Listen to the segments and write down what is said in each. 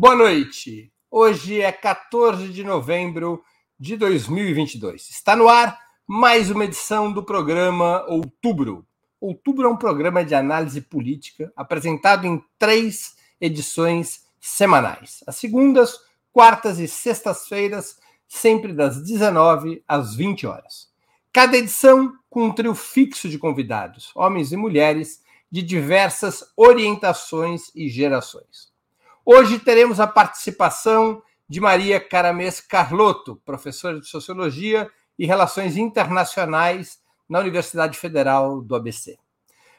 Boa noite. Hoje é 14 de novembro de 2022. Está no ar mais uma edição do programa Outubro. Outubro é um programa de análise política apresentado em três edições semanais. As segundas, quartas e sextas-feiras, sempre das 19 às 20 horas. Cada edição com um trio fixo de convidados, homens e mulheres de diversas orientações e gerações. Hoje teremos a participação de Maria Caramês Carlotto, professora de Sociologia e Relações Internacionais na Universidade Federal do ABC.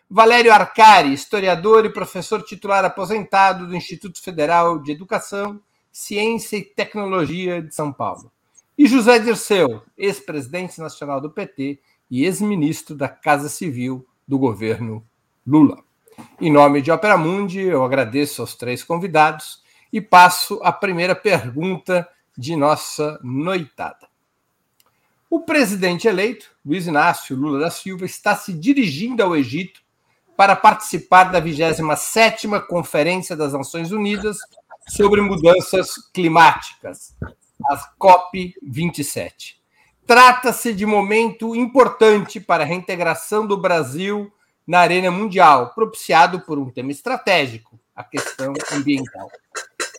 Valério Arcari, historiador e professor titular aposentado do Instituto Federal de Educação, Ciência e Tecnologia de São Paulo. E José Dirceu, ex-presidente nacional do PT e ex-ministro da Casa Civil do governo Lula. Em nome de Opera Mundi, eu agradeço aos três convidados e passo a primeira pergunta de nossa noitada. O presidente eleito, Luiz Inácio Lula da Silva, está se dirigindo ao Egito para participar da 27ª Conferência das Nações Unidas sobre Mudanças Climáticas, a COP27. Trata-se de momento importante para a reintegração do Brasil na arena mundial, propiciado por um tema estratégico, a questão ambiental.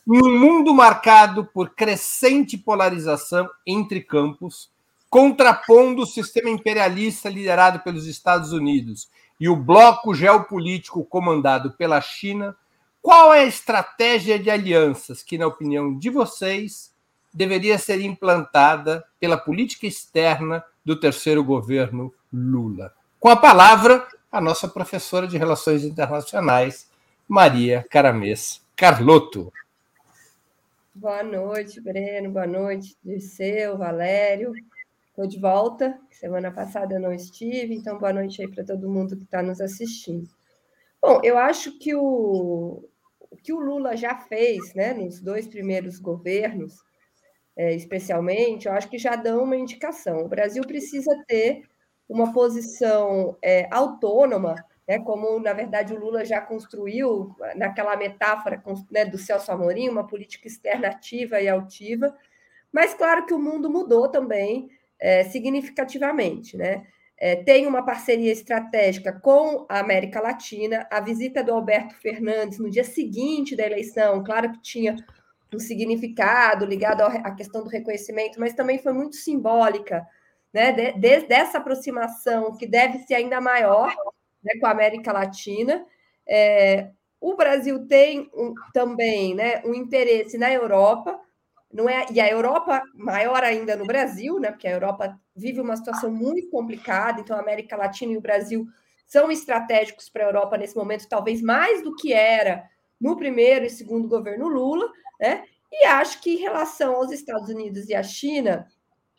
Em um mundo marcado por crescente polarização entre campos, contrapondo o sistema imperialista liderado pelos Estados Unidos e o bloco geopolítico comandado pela China, qual é a estratégia de alianças que, na opinião de vocês, deveria ser implantada pela política externa do terceiro governo Lula? Com a palavra, a nossa professora de Relações Internacionais, Maria Caramês Carlotto. Boa noite, Breno. Boa noite, Dirceu, Valério. Estou de volta. Semana passada eu não estive, então boa noite aí para todo mundo que está nos assistindo. Bom, eu acho que o, o que o Lula já fez, né, nos dois primeiros governos, é, especialmente, eu acho que já dão uma indicação. O Brasil precisa ter uma posição é, autônoma, né, como na verdade o Lula já construiu naquela metáfora né, do Celso Amorim, uma política externa ativa e altiva, mas claro que o mundo mudou também é, significativamente, né? É, tem uma parceria estratégica com a América Latina. A visita do Alberto Fernandes no dia seguinte da eleição, claro que tinha um significado ligado à questão do reconhecimento, mas também foi muito simbólica né, de, de, dessa aproximação que deve ser ainda maior né, com a América Latina. É, o Brasil tem um, também né, um interesse na Europa, não é? E a Europa maior ainda no Brasil, né? Porque a Europa vive uma situação muito complicada, então a América Latina e o Brasil são estratégicos para a Europa nesse momento, talvez mais do que era no primeiro e segundo governo Lula, né? E acho que em relação aos Estados Unidos e à China,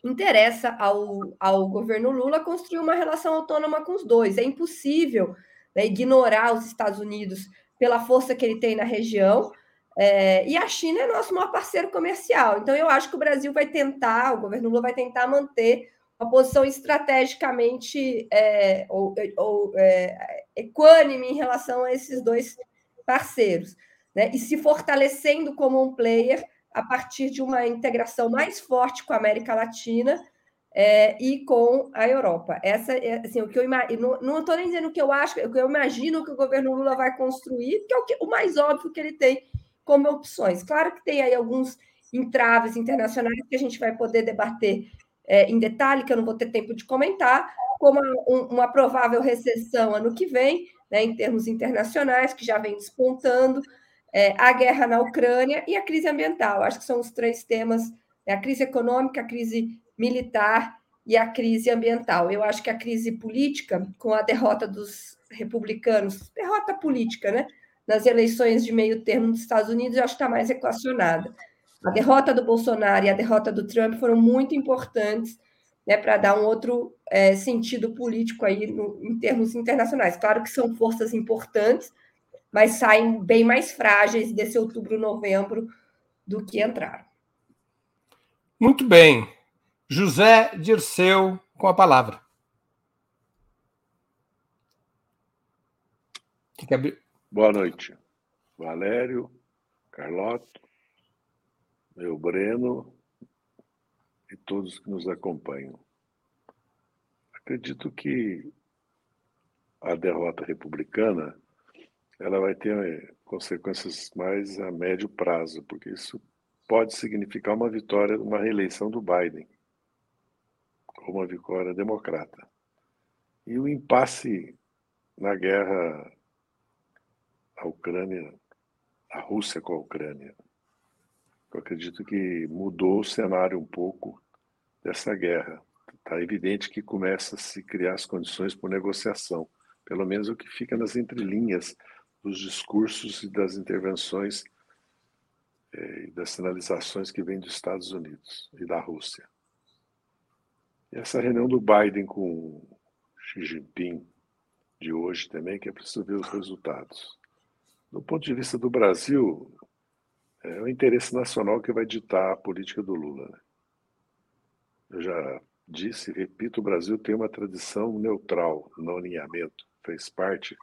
interessa ao, ao governo Lula construir uma relação autônoma com os dois. É impossível né, ignorar os Estados Unidos pela força que ele tem na região. É, e a China é nosso maior parceiro comercial. Então, eu acho que o Brasil vai tentar, o governo Lula vai tentar manter uma posição estrategicamente é, ou, ou é, equânime em relação a esses dois parceiros, né? e se fortalecendo como um player a partir de uma integração mais forte com a América Latina é, e com a Europa. Essa é assim, o que eu não estou nem dizendo o que eu acho, o que eu imagino que o governo Lula vai construir, que é o, que, o mais óbvio que ele tem como opções. Claro que tem aí alguns entraves internacionais que a gente vai poder debater é, em detalhe, que eu não vou ter tempo de comentar, como uma, uma provável recessão ano que vem, né, em termos internacionais, que já vem despontando é, a guerra na Ucrânia e a crise ambiental. Acho que são os três temas: né, a crise econômica, a crise militar e a crise ambiental. Eu acho que a crise política, com a derrota dos republicanos, derrota política, né? Nas eleições de meio termo dos Estados Unidos, eu acho que está mais equacionada. A derrota do Bolsonaro e a derrota do Trump foram muito importantes né, para dar um outro é, sentido político aí no, em termos internacionais. Claro que são forças importantes, mas saem bem mais frágeis desse outubro, novembro do que entraram. Muito bem. José Dirceu com a palavra. Boa noite. Valério, Carlota, meu Breno e todos que nos acompanham. Acredito que a derrota republicana ela vai ter consequências mais a médio prazo, porque isso pode significar uma vitória, uma reeleição do Biden, ou uma vitória democrata. E o impasse na guerra a Ucrânia, a Rússia com a Ucrânia. Eu acredito que mudou o cenário um pouco dessa guerra. Está evidente que começa a se criar as condições por negociação, pelo menos o que fica nas entrelinhas dos discursos e das intervenções eh, e das sinalizações que vêm dos Estados Unidos e da Rússia. E essa reunião do Biden com Xi Jinping de hoje também, que é preciso ver os resultados. Do ponto de vista do Brasil, é o interesse nacional que vai ditar a política do Lula. Né? Eu já disse, repito, o Brasil tem uma tradição neutral no alinhamento, fez parte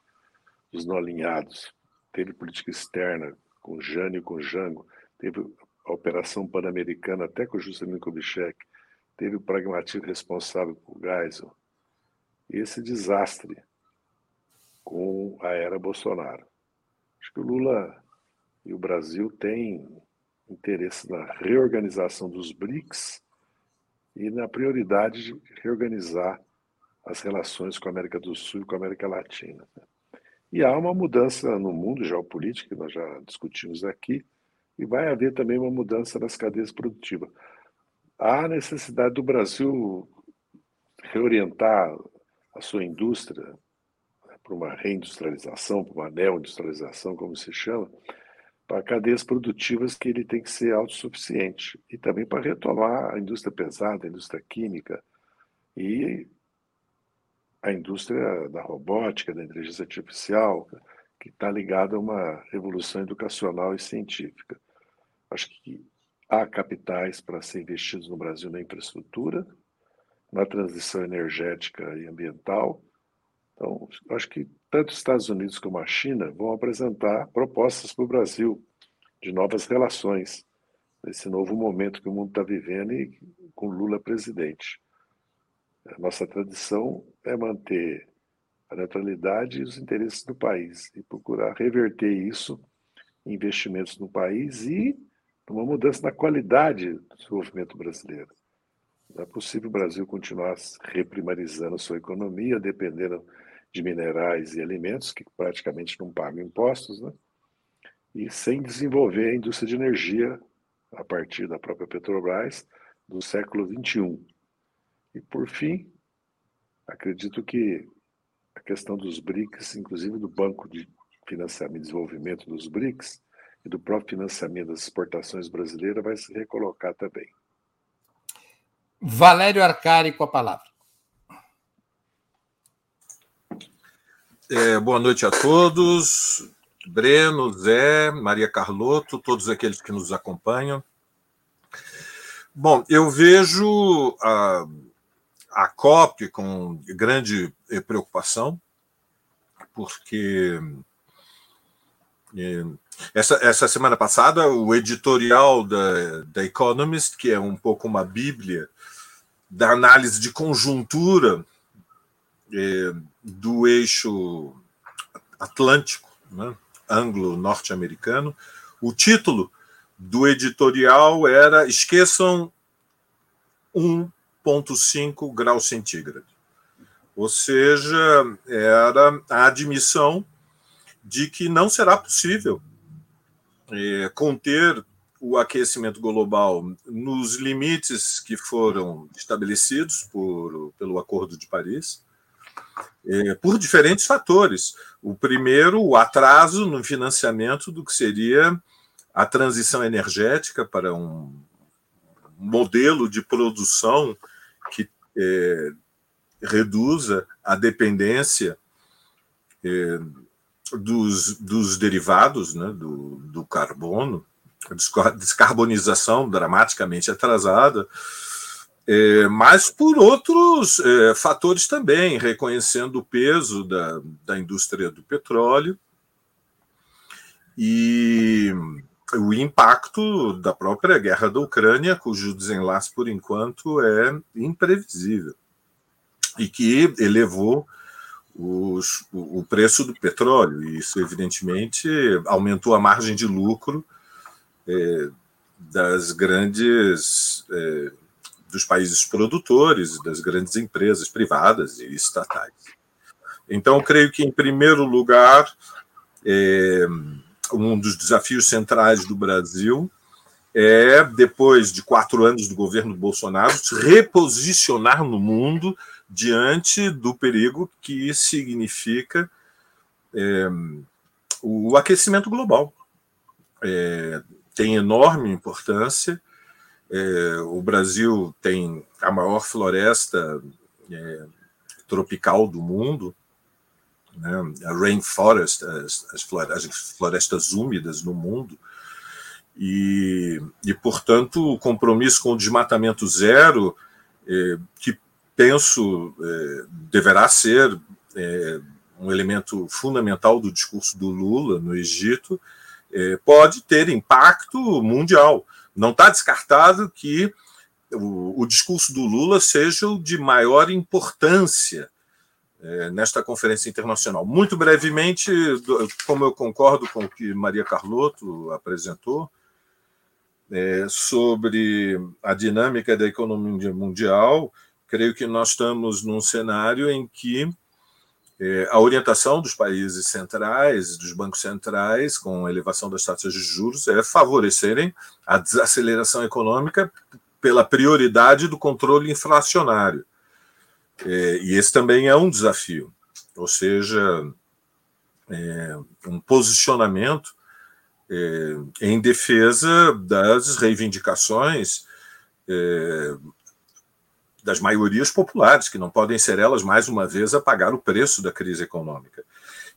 dos não alinhados, teve política externa com Jânio e com Jango, teve a Operação Pan-Americana até com Juscelino Kubitschek, teve o pragmatismo responsável por Geisel, esse desastre com a era Bolsonaro. Acho que o Lula e o Brasil têm interesse na reorganização dos BRICS e na prioridade de reorganizar as relações com a América do Sul e com a América Latina. E há uma mudança no mundo geopolítico, que nós já discutimos aqui, e vai haver também uma mudança nas cadeias produtivas. Há necessidade do Brasil reorientar a sua indústria para uma reindustrialização, para uma neoindustrialização, como se chama, para cadeias produtivas que ele tem que ser autossuficiente e também para retomar a indústria pesada, a indústria química e a indústria da robótica, da inteligência artificial, que está ligada a uma revolução educacional e científica. Acho que há capitais para ser investidos no Brasil na infraestrutura, na transição energética e ambiental, então, acho que tanto os Estados Unidos como a China vão apresentar propostas para o Brasil de novas relações nesse novo momento que o mundo está vivendo e com Lula presidente. A nossa tradição é manter a neutralidade e os interesses do país e procurar reverter isso em investimentos no país e numa mudança na qualidade do desenvolvimento brasileiro. Não é possível o Brasil continuar reprimarizando sua economia, dependendo de minerais e alimentos, que praticamente não pagam impostos, né? e sem desenvolver a indústria de energia a partir da própria Petrobras do século XXI. E, por fim, acredito que a questão dos BRICS, inclusive do Banco de Financiamento e Desenvolvimento dos BRICS e do próprio financiamento das exportações brasileiras, vai se recolocar também. Valério Arcari com a palavra. É, boa noite a todos. Breno, Zé, Maria Carlotto, todos aqueles que nos acompanham. Bom, eu vejo a, a COP com grande preocupação, porque é, essa, essa semana passada o editorial da, da Economist, que é um pouco uma bíblia da análise de conjuntura é, do eixo atlântico, né, anglo-norte-americano. O título do editorial era Esqueçam 1,5 graus centígrados. Ou seja, era a admissão de que não será possível é, conter o aquecimento global nos limites que foram estabelecidos por, pelo Acordo de Paris, é, por diferentes fatores. O primeiro, o atraso no financiamento do que seria a transição energética para um modelo de produção é, reduza a dependência é, dos, dos derivados né, do, do carbono, a descarbonização dramaticamente atrasada, é, mas por outros fatores também, reconhecendo o peso da, da indústria do petróleo e o impacto da própria guerra da Ucrânia, cujo desenlace, por enquanto, é imprevisível e que elevou os, o preço do petróleo. E isso, evidentemente, aumentou a margem de lucro é, das grandes. É, dos países produtores, das grandes empresas privadas e estatais. Então, creio que, em primeiro lugar, é, um dos desafios centrais do Brasil é, depois de quatro anos do governo Bolsonaro, se reposicionar no mundo diante do perigo que significa é, o aquecimento global. É, tem enorme importância. É, o Brasil tem a maior floresta é, tropical do mundo, né? a rainforest, as, as, florestas, as florestas úmidas no mundo, e, e, portanto, o compromisso com o desmatamento zero, é, que penso é, deverá ser é, um elemento fundamental do discurso do Lula no Egito, pode ter impacto mundial. Não está descartado que o, o, discurso do Lula seja o de maior importância é, nesta conferência internacional. Muito brevemente, como eu concordo com o que Maria Carlotto apresentou, é, sobre a dinâmica da economia mundial, creio que nós estamos num cenário em que é, a orientação dos países centrais, dos bancos centrais, com elevação das taxas de juros, é favorecerem a desaceleração econômica pela prioridade do controle inflacionário. É, e esse também é um desafio, ou seja, é, um posicionamento é, em defesa das reivindicações é, das maiorias populares, que não podem ser elas, mais uma vez, a pagar o preço da crise econômica.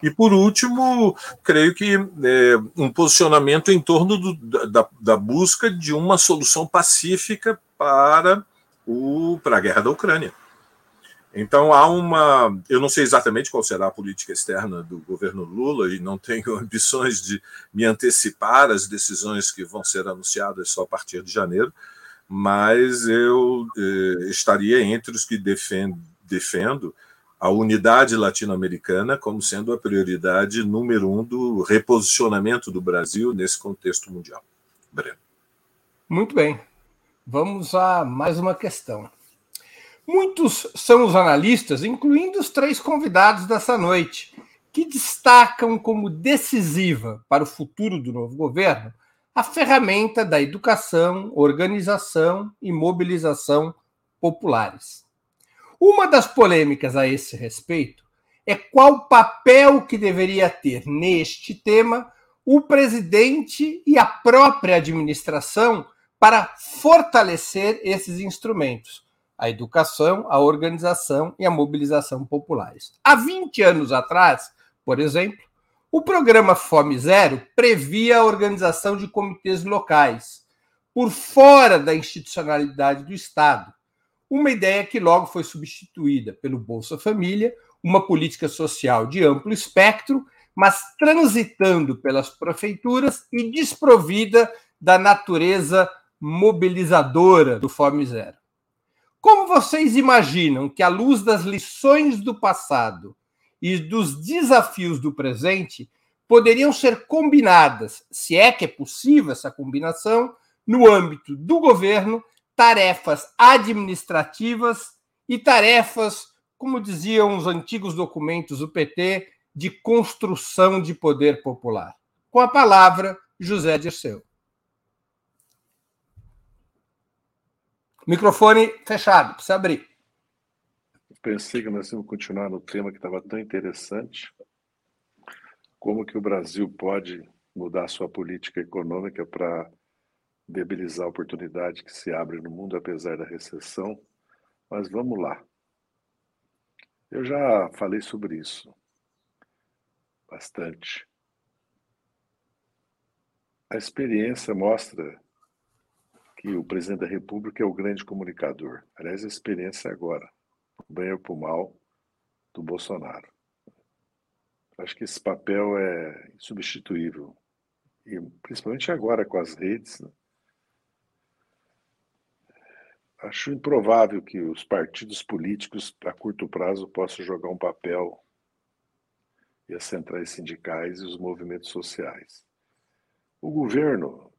E, por último, creio que é, um posicionamento em torno do, da, da, busca de uma solução pacífica para, o, para a guerra da Ucrânia. Então, há uma. Eu não sei exatamente qual será a política externa do governo Lula e não tenho ambições de me antecipar às decisões que vão ser anunciadas só a partir de janeiro, mas eu eh, estaria entre os que defendo, defendo a unidade latino-americana como sendo a prioridade número um do reposicionamento do Brasil nesse contexto mundial. Breno. Muito bem. Vamos a mais uma questão. Muitos são os analistas, incluindo os três convidados dessa noite, que destacam como decisiva para o futuro do novo governo a ferramenta da educação, organização e mobilização populares. Uma das polêmicas a esse respeito é qual papel que deveria ter neste tema o presidente e a própria administração para fortalecer esses instrumentos, a educação, a organização e a mobilização populares. Há 20 anos atrás, por exemplo, o programa Fome Zero previa a organização de comitês locais, por fora da institucionalidade do Estado, uma ideia que logo foi substituída pelo Bolsa Família, uma política social de amplo espectro, mas transitando pelas prefeituras e desprovida da natureza mobilizadora do Fome Zero. Como vocês imaginam que, à luz das lições do passado e dos desafios do presente, poderiam ser combinadas, se é que é possível essa combinação, no âmbito do governo, tarefas administrativas e tarefas, como diziam os antigos documentos do PT, de construção de poder popular. Com a palavra, José Dirceu. Microfone fechado, precisa abrir. Pensei que nós íamos continuar no tema que estava tão interessante. Como que o Brasil pode mudar sua política econômica para debilizar a oportunidade que se abre no mundo apesar da recessão. Mas vamos lá. Eu já falei sobre isso bastante. A experiência mostra que o presidente da República é o grande comunicador. Aliás, a experiência agora, bem ou mal, do Bolsonaro. Acho que esse papel é insubstituível. E principalmente agora com as redes. Né? Acho improvável que os partidos políticos, a curto prazo, possam jogar um papel e as centrais sindicais e os movimentos sociais. O governo,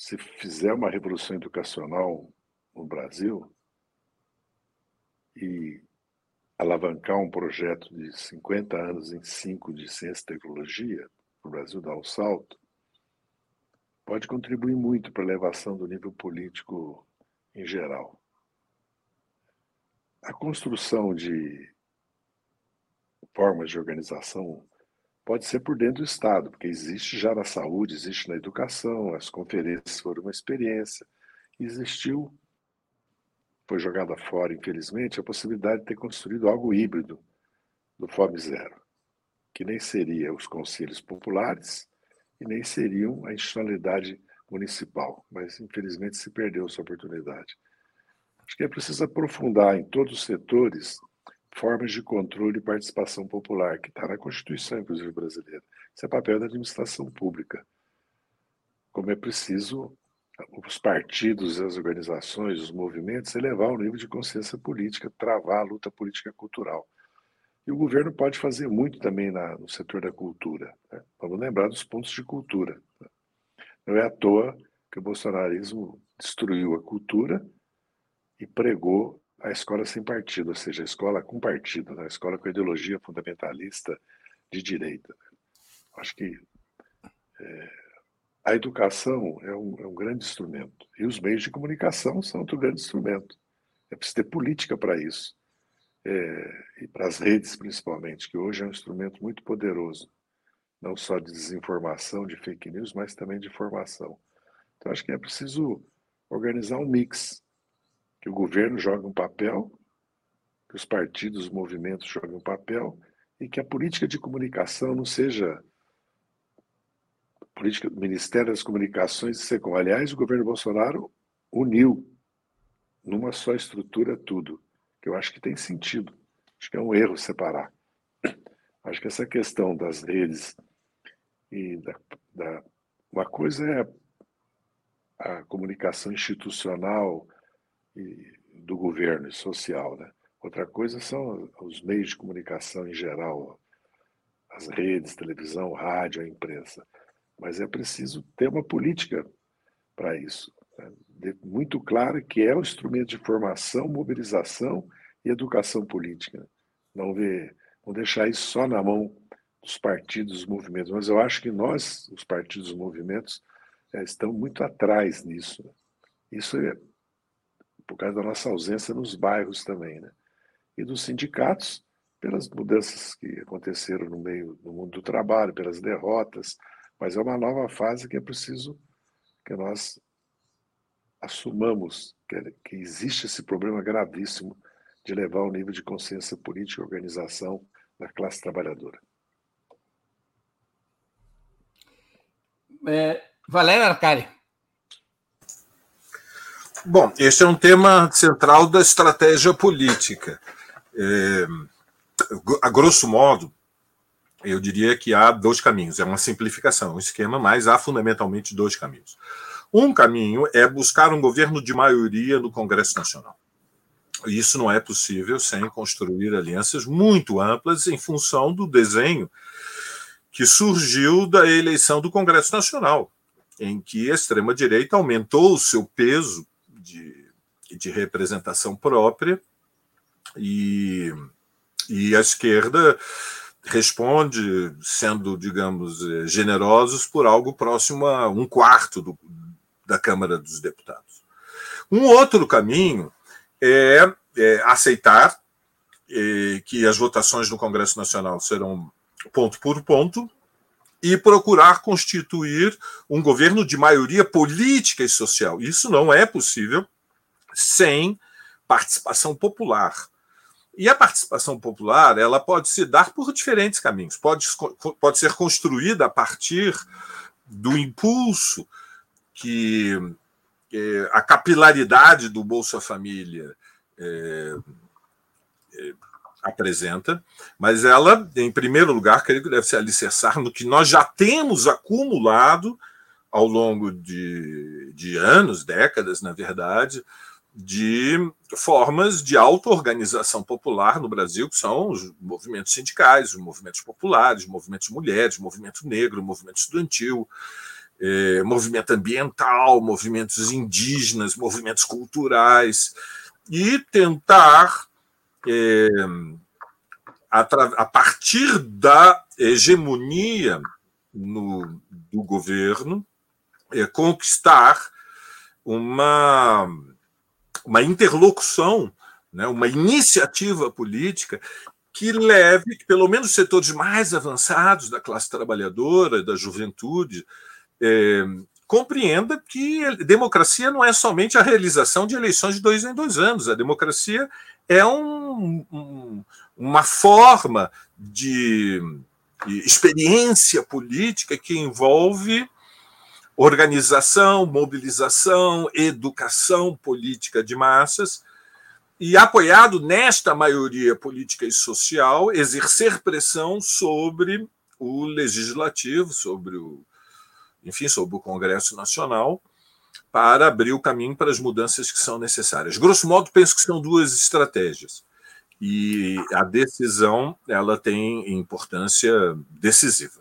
se fizer uma revolução educacional no Brasil e alavancar um projeto de 50 anos em 5 de ciência e tecnologia, o Brasil dar um salto, pode contribuir muito para a elevação do nível político em geral. A construção de formas de organização pode ser por dentro do Estado, porque existe já na saúde, existe na educação, as conferências foram uma experiência. Existiu, foi jogada fora, infelizmente, a possibilidade de ter construído algo híbrido do Fome Zero, que nem seria os conselhos populares e nem seriam a institucionalidade municipal, mas infelizmente se perdeu essa oportunidade. Acho que é preciso aprofundar em todos os setores formas de controle e participação popular, que está na Constituição, inclusive brasileira. Isso é papel da administração pública. Como é preciso os partidos, as organizações, os movimentos elevar o nível de consciência política, travar a luta política cultural. E o governo pode fazer muito também na, no setor da cultura. Né? Vamos lembrar dos pontos de cultura. Né? Não é à toa que o bolsonarismo destruiu a cultura e pregou a escola sem partido, ou seja, a escola com partido, né? a escola com ideologia fundamentalista de direita. Acho que é, a educação é um, é um, grande instrumento e os meios de comunicação são outro grande instrumento. É preciso ter política para isso. É, e para as redes, principalmente, que hoje é um instrumento muito poderoso, não só de desinformação, de fake news, mas também de informação. Então, acho que é preciso organizar um mix que o governo jogue um papel, que os partidos, os movimentos joguem um papel e que a política de comunicação não seja política do Ministério das Comunicações e SECOM. Aliás, o governo Bolsonaro uniu numa só estrutura tudo, que eu acho que tem sentido. Acho que é um erro separar. Acho que essa questão das redes e da, da uma coisa é a comunicação institucional, do governo e social. Né? Outra coisa são os meios de comunicação em geral, as redes, televisão, rádio, a imprensa. Mas é preciso ter uma política para isso. Né? Muito clara que é um instrumento de formação, mobilização e educação política. Não, ver, não deixar isso só na mão dos partidos, dos movimentos. Mas eu acho que nós, os partidos, os movimentos, é, estão muito atrás nisso. Isso é, por causa da nossa ausência nos bairros também, né? E dos sindicatos, pelas mudanças que aconteceram no meio do mundo do trabalho, pelas derrotas, mas é uma nova fase que é preciso que nós assumamos que, que existe esse problema gravíssimo de levar o nível de consciência política e organização da classe trabalhadora. É, Valéria Arcari. Bom, este é um tema central da estratégia política. É, a grosso modo, eu diria que há dois caminhos. É uma simplificação, um esquema, mas há fundamentalmente dois caminhos. Um caminho é buscar um governo de maioria no Congresso Nacional. Isso não é possível sem construir alianças muito amplas em função do desenho que surgiu da eleição do Congresso Nacional, em que a extrema-direita aumentou o seu peso de, de representação própria e, e a esquerda responde sendo, digamos, generosos por algo próximo a um quarto do, da Câmara dos Deputados. Um outro caminho é, é aceitar é, que as votações no Congresso Nacional serão ponto por ponto e procurar constituir um governo de maioria política e social. Isso não é possível sem participação popular. E a participação popular ela pode se dar por diferentes caminhos. Pode, pode ser construída a partir do impulso que é, a capilaridade do Bolsa Família é, é, apresenta, mas ela, em primeiro lugar, creio que deve se alicerçar no que nós já temos acumulado ao longo de, de anos, décadas, na verdade, de formas de auto-organização popular no Brasil, que são os movimentos sindicais, os movimentos populares, os movimentos mulheres, o movimento negro, o movimento estudantil, eh, movimento ambiental, movimentos indígenas, movimentos culturais, e tentar, eh, a, a, partir da hegemonia no, do governo, eh, conquistar uma uma interlocução, né, uma iniciativa política que leve, que pelo menos os setores mais avançados da classe trabalhadora, da juventude, é, compreenda que democracia não é somente a realização de eleições de dois em dois anos. A democracia é um, um, uma forma de experiência política que envolve organização, mobilização, educação política de massas, e apoiado nesta maioria política e social, exercer pressão sobre o legislativo, sobre o, enfim, sobre o Congresso Nacional, para abrir o caminho para as mudanças que são necessárias. Grosso modo, penso que são duas estratégias. E a decisão ela tem importância decisiva.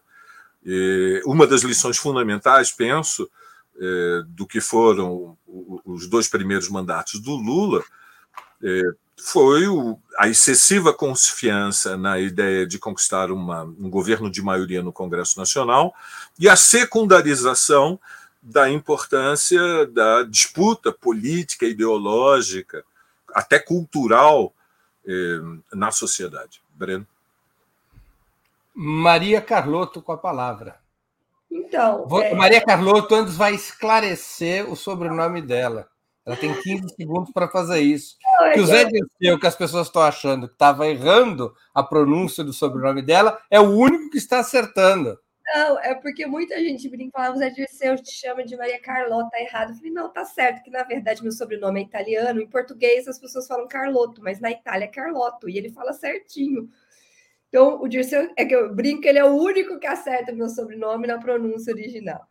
Uma das lições fundamentais, penso, é, do que foram os dois primeiros mandatos do Lula foi a excessiva confiança na ideia de conquistar uma, um governo de maioria no Congresso Nacional e a secundarização da importância da disputa política, ideológica, até cultural é, na sociedade. Breno. Maria Carlotto com a palavra. Então. Vou, é... Maria Carlotto antes vai esclarecer o sobrenome dela. Ela tem 15 segundos para fazer isso. Que o Zé Dirceu, que as pessoas estão achando que estava errando a pronúncia do sobrenome dela, é o único que está acertando. Não, é porque muita gente brinca, falava, o Zé Dirceu te chama de Maria Carlota, tá errado. Eu falei, não, tá certo, que na verdade meu sobrenome é italiano. Em português as pessoas falam Carlotto, mas na Itália é Carlotto, e ele fala certinho. Então, o Dirceu, é que eu brinco, ele é o único que acerta meu sobrenome na pronúncia original.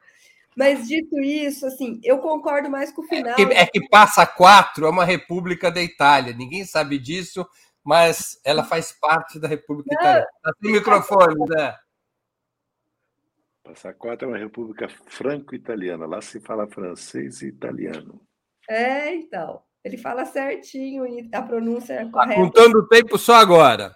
Mas dito isso, assim, eu concordo mais com o final. É que, é que Passa Quatro é uma república da Itália. Ninguém sabe disso, mas ela faz parte da República Não, Italiana. Tá sem microfone, né? Passa Quatro é uma república franco-italiana. Lá se fala francês e italiano. É, então. Ele fala certinho e a pronúncia é correta. Tá contando o tempo só agora.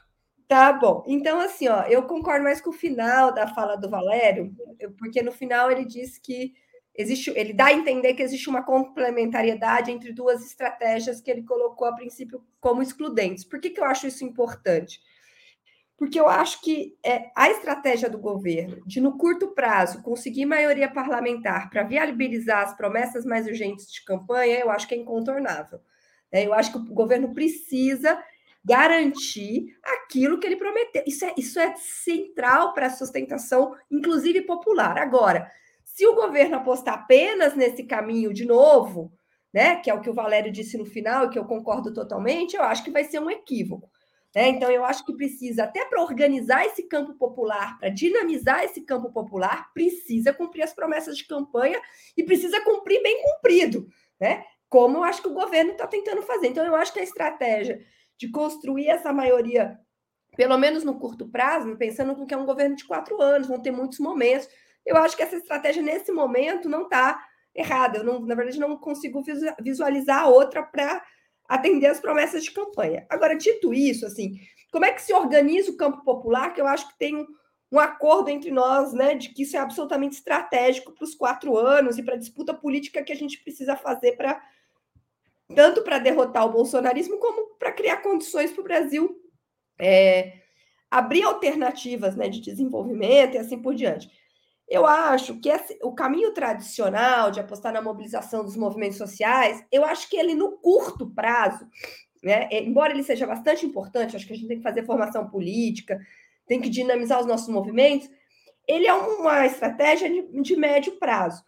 Tá bom. Então, assim, ó, eu concordo mais com o final da fala do Valério, porque no final ele diz que existe, ele dá a entender que existe uma complementariedade entre duas estratégias que ele colocou a princípio como excludentes. Por que, que eu acho isso importante? Porque eu acho que é, a estratégia do governo de, no curto prazo, conseguir maioria parlamentar para viabilizar as promessas mais urgentes de campanha, eu acho que é incontornável. É, eu acho que o governo precisa garantir aquilo que ele prometeu. Isso é, isso é central para a sustentação, inclusive popular. Agora, se o governo apostar apenas nesse caminho de novo, né, que é o que o Valério disse no final e que eu concordo totalmente, eu acho que vai ser um equívoco. Né? Então, eu acho que precisa, até para organizar esse campo popular, para dinamizar esse campo popular, precisa cumprir as promessas de campanha e precisa cumprir bem cumprido, né? Como eu acho que o governo está tentando fazer. Então, eu acho que a estratégia de construir essa maioria, pelo menos no curto prazo, pensando que é um governo de quatro anos, vão ter muitos momentos. Eu acho que essa estratégia, nesse momento, não está errada. Eu, não, na verdade, não consigo visualizar outra para atender as promessas de campanha. Agora, dito isso, assim, como é que se organiza o campo popular? Que eu acho que tem um, um acordo entre nós, né, de que isso é absolutamente estratégico para os quatro anos e para a disputa política que a gente precisa fazer para tanto para derrotar o bolsonarismo, como para criar condições para o Brasil é, abrir alternativas né, de desenvolvimento e assim por diante. Eu acho que esse, o caminho tradicional de apostar na mobilização dos movimentos sociais, eu acho que ele, no curto prazo, né, é, embora ele seja bastante importante, acho que a gente tem que fazer formação política, tem que dinamizar os nossos movimentos, ele é uma estratégia de, de médio prazo.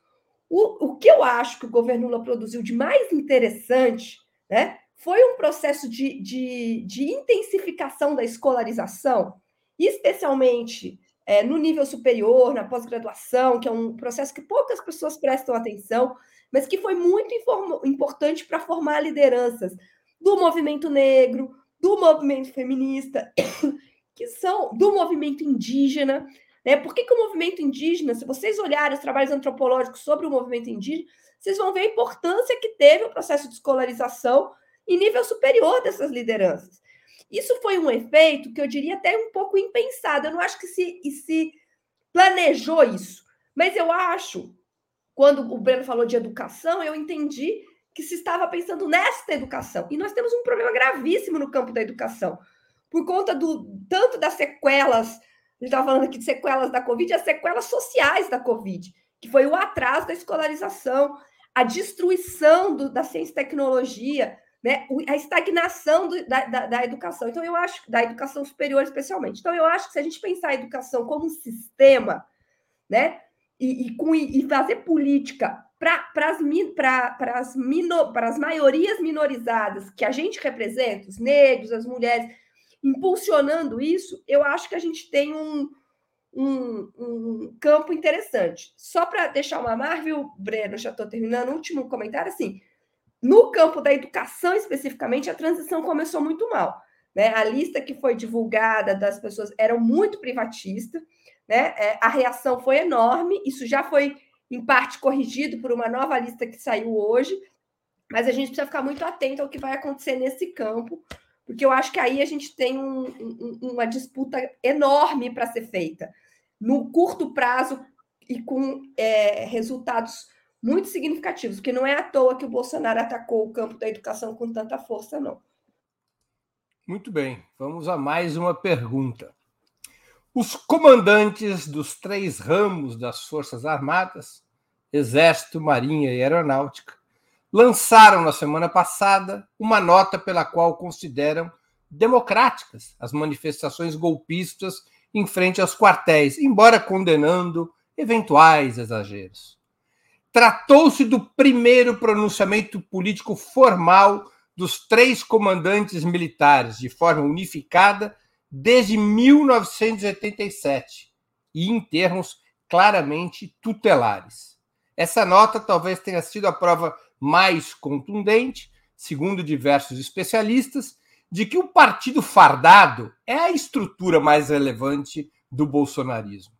O, o que eu acho que o governo Lula produziu de mais interessante né, foi um processo de, de, de intensificação da escolarização, especialmente é, no nível superior, na pós-graduação, que é um processo que poucas pessoas prestam atenção, mas que foi muito importante para formar lideranças do movimento negro, do movimento feminista, que são do movimento indígena. Né? Por que, que o movimento indígena, se vocês olharem os trabalhos antropológicos sobre o movimento indígena, vocês vão ver a importância que teve o processo de escolarização em nível superior dessas lideranças. Isso foi um efeito que eu diria até um pouco impensado. Eu não acho que se, se planejou isso, mas eu acho, quando o Breno falou de educação, eu entendi que se estava pensando nesta educação. E nós temos um problema gravíssimo no campo da educação, por conta do tanto das sequelas, gente estava falando aqui de sequelas da Covid, as sequelas sociais da Covid, que foi o atraso da escolarização, a destruição do, da ciência e tecnologia, né, a estagnação do, da, da, da, educação. Então, eu acho, da educação superior especialmente. Então, eu acho que se a gente pensar a educação como um sistema, né, e, e, com, e fazer política para as mino, as maiorias minorizadas que a gente representa, os negros, as mulheres, impulsionando isso, eu acho que a gente tem um, um, um campo interessante. Só para deixar uma Marvel, Breno, já estou terminando, último comentário, assim, no campo da educação, especificamente, a transição começou muito mal. Né? A lista que foi divulgada das pessoas era muito privatista, né? É, a reação foi enorme, isso já foi, em parte, corrigido por uma nova lista que saiu hoje, mas a gente precisa ficar muito atento ao que vai acontecer nesse campo, porque eu acho que aí a gente tem um, um, uma disputa enorme para ser feita, no curto prazo e com é, resultados muito significativos, que não é à toa que o Bolsonaro atacou o campo da educação com tanta força, não. Muito bem, vamos a mais uma pergunta. Os comandantes dos três ramos das Forças Armadas, Exército, Marinha e Aeronáutica, lançaram na semana passada uma nota pela qual consideram democráticas as manifestações golpistas em frente aos quartéis, embora condenando eventuais exageros. Tratou-se do primeiro pronunciamento político formal dos três comandantes militares, de forma unificada, desde 1987, e em termos claramente tutelares. Essa nota talvez tenha sido a prova mais contundente, segundo diversos especialistas, de que o partido fardado é a estrutura mais relevante do bolsonarismo.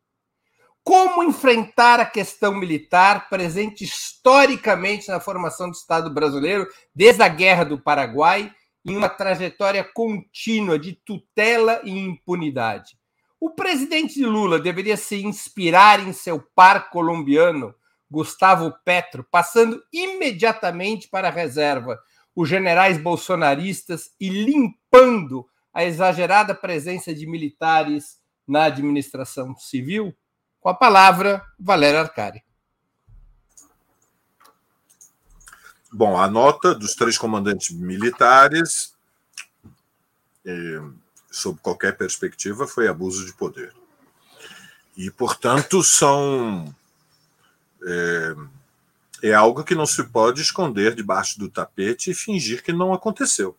Como enfrentar a questão militar presente historicamente na formação do Estado brasileiro, desde a Guerra do Paraguai, em uma trajetória contínua de tutela e impunidade? O presidente Lula deveria se inspirar em seu par colombiano, Gustavo Petro, passando imediatamente para a reserva os generais bolsonaristas e limpando a exagerada presença de militares na administração civil? Com a palavra, Valério Arcari. Bom, a nota dos três comandantes militares, eh, sob qualquer perspectiva, foi abuso de poder. E, portanto, são. É, é, algo que não se pode esconder debaixo do tapete e fingir que não aconteceu.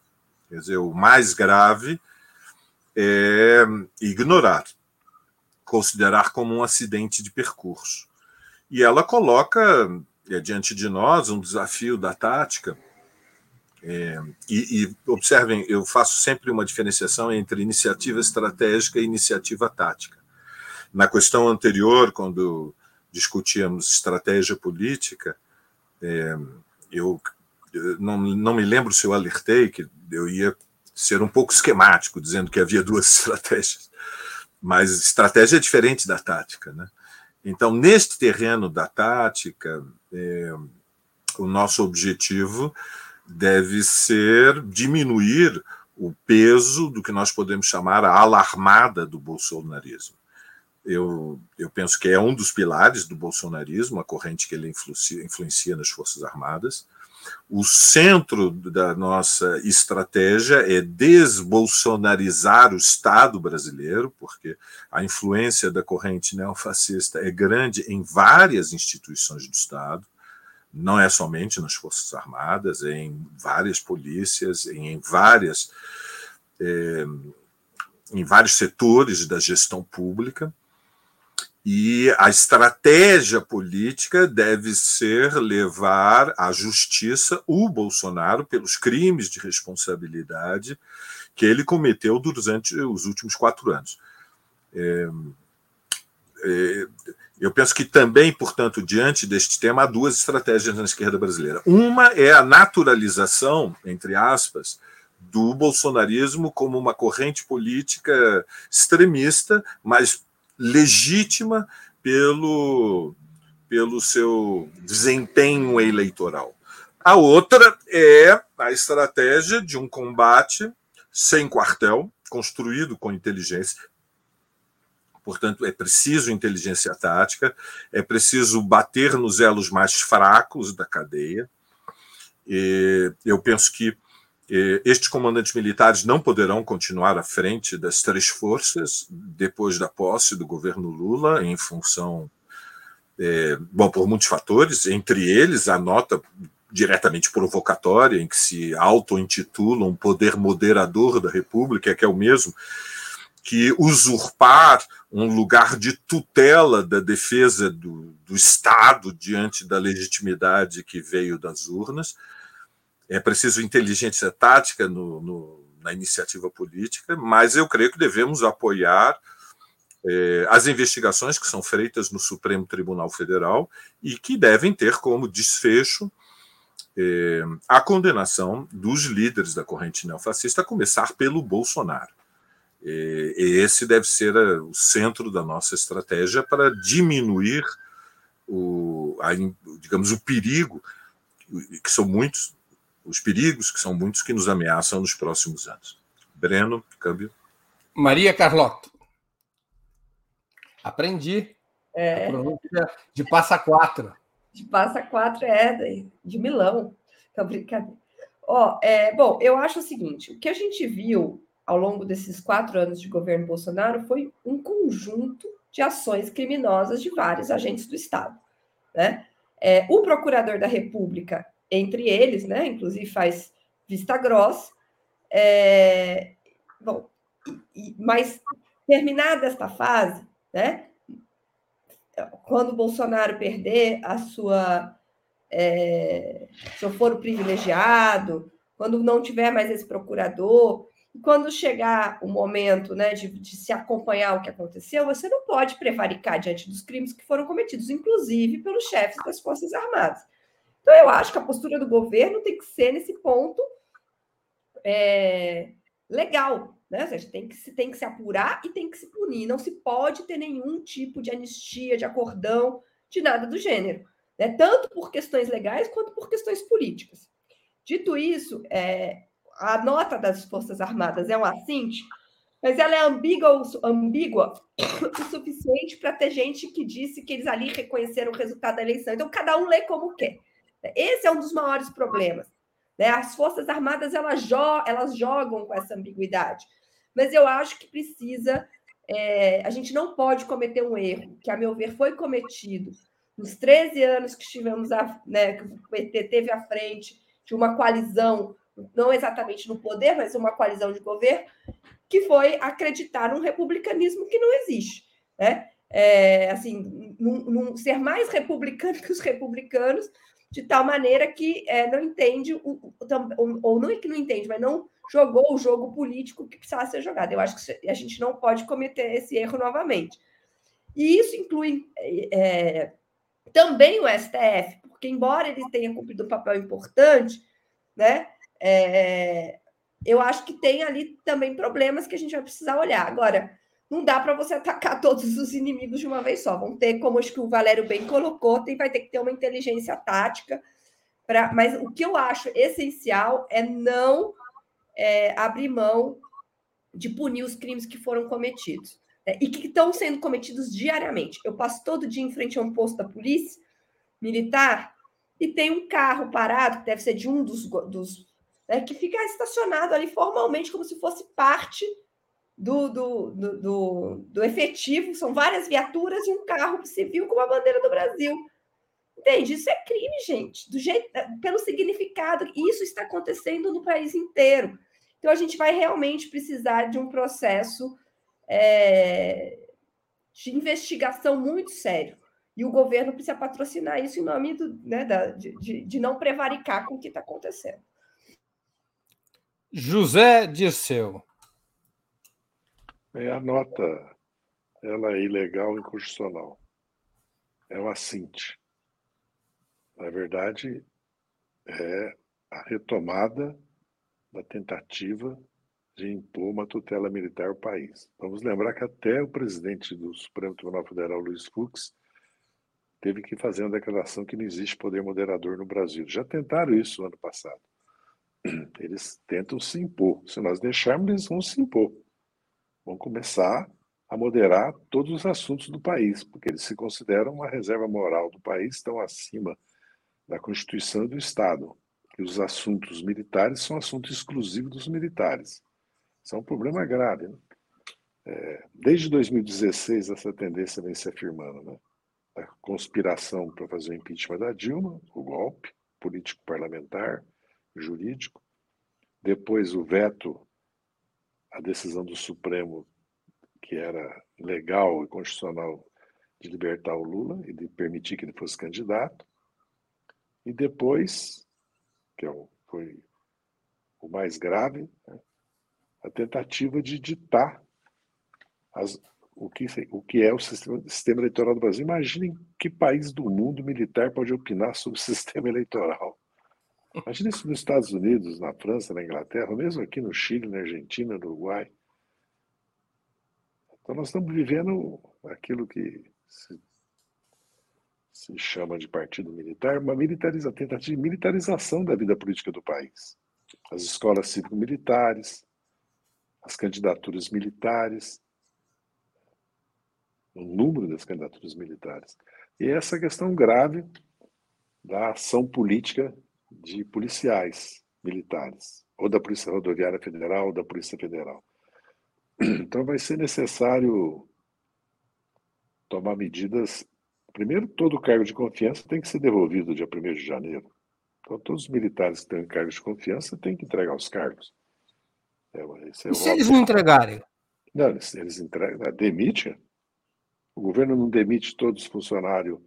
Quer dizer, o mais grave é ignorar considerar como um acidente de percurso. E ela coloca é, diante de nós um desafio da tática. É, e, e, observem, eu faço sempre uma diferenciação entre iniciativa estratégica e iniciativa tática. Na questão anterior, quando discutíamos estratégia política, é, eu, eu não, não me lembro se eu alertei que eu ia ser um pouco esquemático, dizendo que havia duas estratégias. Mas estratégia é diferente da tática, né? Então, neste terreno da tática, é, o nosso objetivo deve ser diminuir o peso do que nós podemos chamar a alarmada do bolsonarismo. Eu, eu penso que é um dos pilares do bolsonarismo, a corrente que ele influencia, influencia nas Forças Armadas. O centro da nossa estratégia é desbolsonarizar o Estado brasileiro, porque a influência da corrente neofascista é grande em várias instituições do Estado, não é somente nas Forças Armadas, é em várias polícias, em várias. É, em vários setores da gestão pública. E a estratégia política deve ser levar à justiça o Bolsonaro pelos crimes de responsabilidade que ele cometeu durante os últimos quatro anos. É, é, eu penso que também, portanto, diante deste tema, há duas estratégias na esquerda brasileira. Uma é a naturalização, entre aspas, do bolsonarismo como uma corrente política extremista, mas legítima pelo, pelo seu desempenho eleitoral. A outra é a estratégia de um combate sem quartel, construído com inteligência. Portanto, é preciso inteligência tática, é preciso bater nos elos mais fracos da cadeia. E eu penso que estes comandantes militares não poderão continuar à frente das três forças depois da posse do governo Lula, em função, é, bom, por muitos fatores, entre eles a nota diretamente provocatória, em que se auto-intitula um poder moderador da República, que é o mesmo que usurpar um lugar de tutela da defesa do, do Estado diante da legitimidade que veio das urnas é preciso inteligência tática no, no, na iniciativa política, mas eu creio que devemos apoiar é, as investigações que são feitas no Supremo Tribunal Federal e que devem ter como desfecho é, a condenação dos líderes da corrente neofascista, a começar pelo Bolsonaro. É, esse deve ser a, o centro da nossa estratégia para diminuir o, a, digamos, o perigo, que são muitos, os perigos, que são muitos, que nos ameaçam nos próximos anos. Breno, câmbio. Maria Carlotto. Aprendi. É. A pronúncia de Passa Quatro. De Passa Quatro é de Milão. Então, brincadeira. Ó, é, bom, eu acho o seguinte: o que a gente viu ao longo desses quatro anos de governo Bolsonaro foi um conjunto de ações criminosas de vários agentes do Estado. Né? É, o procurador da República entre eles, né? Inclusive faz vista grossa. É, bom, e, mas terminada esta fase, né? Quando o Bolsonaro perder a sua é, seu foro privilegiado, quando não tiver mais esse procurador, quando chegar o momento né, de, de, se acompanhar o que aconteceu, você não pode prevaricar diante dos crimes que foram cometidos, inclusive pelos chefes das Forças Armadas. Então, eu acho que a postura do governo tem que ser nesse ponto é, legal. Né? Tem que, se, tem que se apurar e tem que se punir. Não se pode ter nenhum tipo de anistia, de acordão, de nada do gênero. Né? Tanto por questões legais quanto por questões políticas. Dito isso, é, a nota das Forças Armadas é um assinte, mas ela é ambígua, ambígua o suficiente para ter gente que disse que eles ali reconheceram o resultado da eleição. Então, cada um lê como quer. Esse é um dos maiores problemas. Né? As Forças Armadas elas, jo elas jogam com essa ambiguidade. Mas eu acho que precisa. É, a gente não pode cometer um erro, que, a meu ver, foi cometido nos 13 anos que estivemos, a, né, que o PT teve à frente de uma coalizão, não exatamente no poder, mas uma coalizão de governo, que foi acreditar num republicanismo que não existe. Né? É, assim, num, num, ser mais republicano que os republicanos, de tal maneira que é, não entende, ou não é que não entende, mas não jogou o jogo político que precisava ser jogado. Eu acho que a gente não pode cometer esse erro novamente. E isso inclui é, também o STF, porque, embora ele tenha cumprido um papel importante, né, é, eu acho que tem ali também problemas que a gente vai precisar olhar. Agora, não dá para você atacar todos os inimigos de uma vez só. Vão ter, como acho que o Valério bem colocou, tem, vai ter que ter uma inteligência tática. Pra, mas o que eu acho essencial é não é, abrir mão de punir os crimes que foram cometidos. é, e que estão sendo cometidos diariamente. Eu passo todo dia em frente a um posto da polícia militar e tem um carro parado, que deve ser de um dos, dos né, que fica estacionado ali formalmente, como se fosse parte do, do, do, do, efetivo. São várias viaturas e um carro civil com a bandeira do Brasil. Entende? Isso é crime, gente, do jeito, pelo significado. Isso está acontecendo no país inteiro. Então, a gente vai realmente precisar de um processo é, de investigação muito sério. E o governo precisa patrocinar isso em nome do, né, da, de, de não prevaricar com o que está acontecendo. José Dirceu. É, a nota ela é ilegal e inconstitucional. É uma assinte. Na verdade, é a retomada da tentativa de impor uma tutela militar ao país. Vamos lembrar que até o presidente do Supremo Tribunal Federal, Luiz Fux, teve que fazer uma declaração que não existe poder moderador no Brasil. Já tentaram isso no ano passado. Eles tentam se impor. Se nós deixarmos, eles vão se impor. Vão começar a moderar todos os assuntos do país, porque eles se consideram uma reserva moral do país, estão acima da Constituição e do Estado. E os assuntos militares são assuntos exclusivos dos militares. Isso é um problema grave. Né? É, desde 2016, essa tendência vem se afirmando. Né? A conspiração para fazer o impeachment da Dilma, o golpe político-parlamentar, jurídico. Depois, o veto à decisão do Supremo, que era legal e constitucional, de libertar o Lula e de permitir que ele fosse candidato. E depois, que é foi o mais grave, né? a tentativa de ditar as, o, que, o que é o sistema, sistema eleitoral do Brasil. Imaginem que país do mundo militar pode opinar sobre o sistema eleitoral. Imagina isso nos Estados Unidos, na França, na Inglaterra, mesmo aqui no Chile, na Argentina, no Uruguai. Então nós estamos vivendo aquilo que se, se chama de partido militar, uma militariza, tentativa de militarização da vida política do país. As escolas cívico-militares, as candidaturas militares, o número das candidaturas militares. E essa questão grave da ação política de policiais militares, ou da Polícia Rodoviária Federal, ou da Polícia Federal. Então vai ser necessário tomar medidas. Primeiro, todo cargo de confiança tem que ser devolvido dia 1 de janeiro. Então, todos os militares que têm cargo de confiança têm que entregar os cargos. É, é e se eles não entregarem? Não, eles, eles entregam, demite. O governo não demite todos os funcionários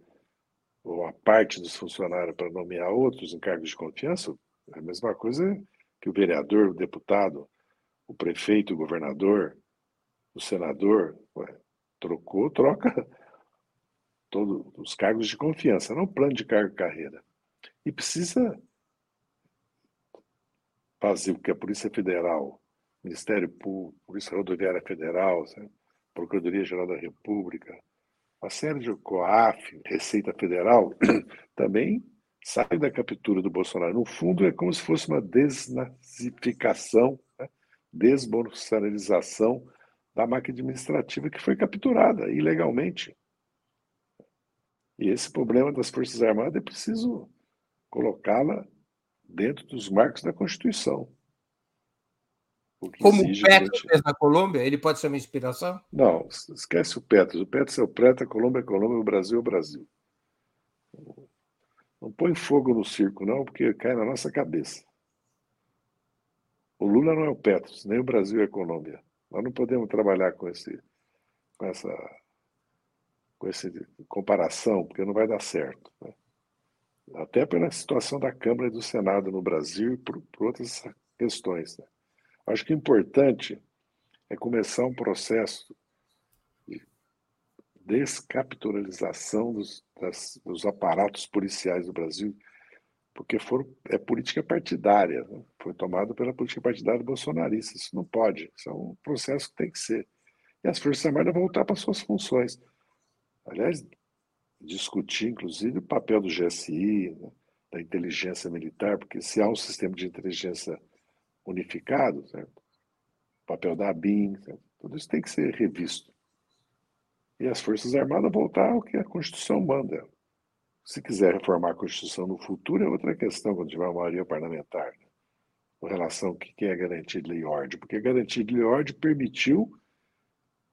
ou a parte dos funcionários para nomear outros em cargos de confiança. É a mesma coisa que o vereador, o deputado, o prefeito, o governador, o senador. Ué, trocou, troca todos os cargos de confiança, não plano de cargo e carreira. E precisa fazer o que a Polícia Federal Ministério Público, Polícia Rodoviária Federal, Procuradoria-Geral da República, a de COAF, Receita Federal, também sai da captura do Bolsonaro. No fundo, é como se fosse uma desnazificação, né? desbolsonarização da máquina administrativa que foi capturada ilegalmente. E esse problema das Forças Armadas é preciso colocá-la dentro dos marcos da Constituição. Como o Petro fez na Colômbia, ele pode ser uma inspiração? Não, esquece o Petro. O Petro é o Petro, a Colômbia é a Colômbia, o Brasil é o Brasil. Não põe fogo no circo, não, porque cai na nossa cabeça. O Lula não é o Petro, nem o Brasil é a Colômbia. Nós não podemos trabalhar com, esse, com essa com essa comparação, porque não vai dar certo. Né? Até pela situação da Câmara e do Senado no Brasil e por, por outras questões. Né? Acho que o importante é começar um processo de descapitalização dos, das, dos aparatos policiais do Brasil, porque for, é política partidária, né? foi tomado pela política partidária bolsonarista. Isso não pode, isso é um processo que tem que ser. E as Forças Armadas voltar para suas funções. Aliás, discutir, inclusive, o papel do GSI, né? da inteligência militar, porque se há um sistema de inteligência unificado, certo? o papel da ABIN, certo? tudo isso tem que ser revisto. e as Forças Armadas voltar ao que a Constituição manda. Se quiser reformar a Constituição no futuro, é outra questão, quando tiver uma maioria parlamentar. Né? Com relação ao que é garantia de lei e ordem. Porque a garantia de lei e ordem permitiu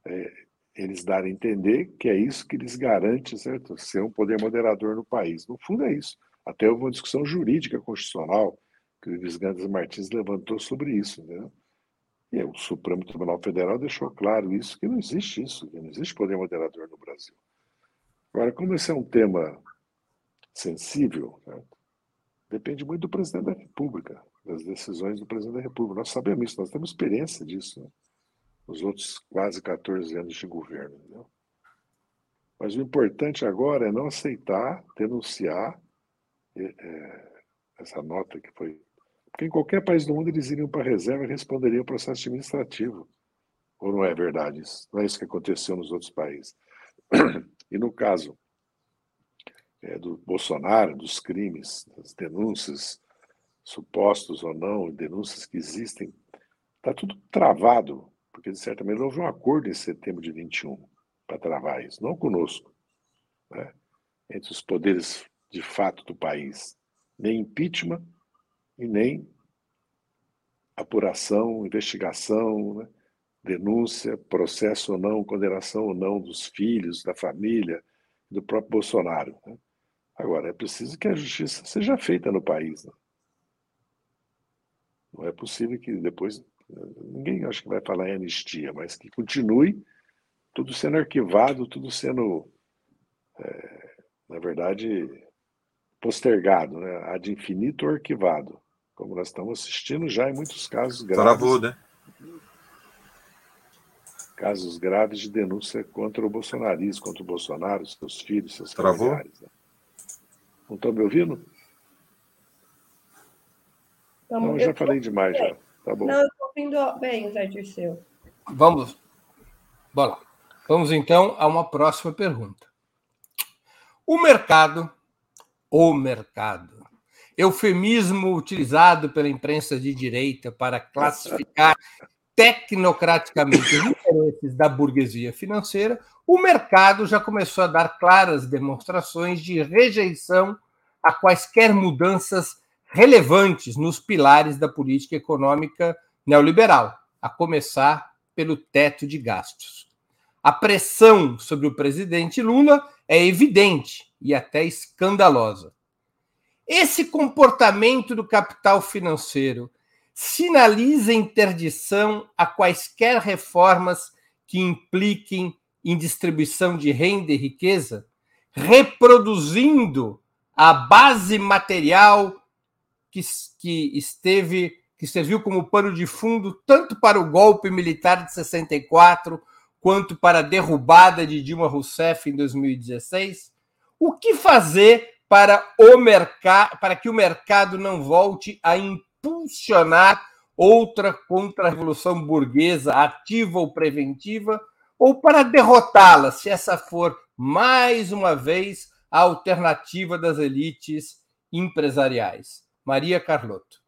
é, eles darem a entender que é isso que lhes garante certo? ser um poder moderador no país. No fundo, é isso. Até houve uma discussão jurídica constitucional que o Luiz Gandes Martins levantou sobre isso. Né? E o Supremo Tribunal Federal deixou claro isso, que não existe isso, que não existe poder moderador no Brasil. Agora, como esse é um tema sensível, né? depende muito do presidente da República, das decisões do presidente da República. Nós sabemos isso, nós temos experiência disso, né? nos outros quase 14 anos de governo. Né? Mas o importante agora é não aceitar, denunciar é, essa nota que foi. Porque em qualquer país do mundo eles iriam para a reserva e responderiam ao processo administrativo. Ou não é verdade isso? Não é isso que aconteceu nos outros países. E no caso é, do Bolsonaro, dos crimes, das denúncias, supostos ou não, denúncias que existem, está tudo travado, porque de certa maneira houve um acordo em setembro de 21 para travar isso, não conosco, né? entre os poderes de fato do país, nem impeachment e nem apuração, investigação, né? denúncia, processo ou não, condenação ou não dos filhos, da família, do próprio Bolsonaro. Né? Agora, é preciso que a justiça seja feita no país. Né? Não é possível que depois. Ninguém acho que vai falar em anistia, mas que continue tudo sendo arquivado, tudo sendo, é, na verdade, postergado, né? ad infinito arquivado, como nós estamos assistindo já em muitos casos graves. Travou, né? Casos graves de denúncia contra o bolsonarismo, contra o Bolsonaro, seus filhos, seus Travou? familiares. Né? Não estão me ouvindo? Não, eu já falei demais já. Tá bom. Não, eu estou ouvindo bem, Zé Dirceu. Vamos. Bora. Vamos então a uma próxima pergunta. O mercado, o mercado, eufemismo utilizado pela imprensa de direita para classificar tecnocraticamente os interesses da burguesia financeira, o mercado já começou a dar claras demonstrações de rejeição a quaisquer mudanças relevantes nos pilares da política econômica neoliberal, a começar pelo teto de gastos. A pressão sobre o presidente Lula é evidente e até escandalosa. Esse comportamento do capital financeiro sinaliza interdição a quaisquer reformas que impliquem em distribuição de renda e riqueza, reproduzindo a base material que, que esteve que serviu como pano de fundo tanto para o golpe militar de 64 quanto para a derrubada de Dilma Rousseff em 2016? O que fazer para o mercado para que o mercado não volte a impulsionar outra contra-revolução burguesa ativa ou preventiva? ou para derrotá-la, se essa for mais uma vez a alternativa das elites empresariais. Maria Carlotto.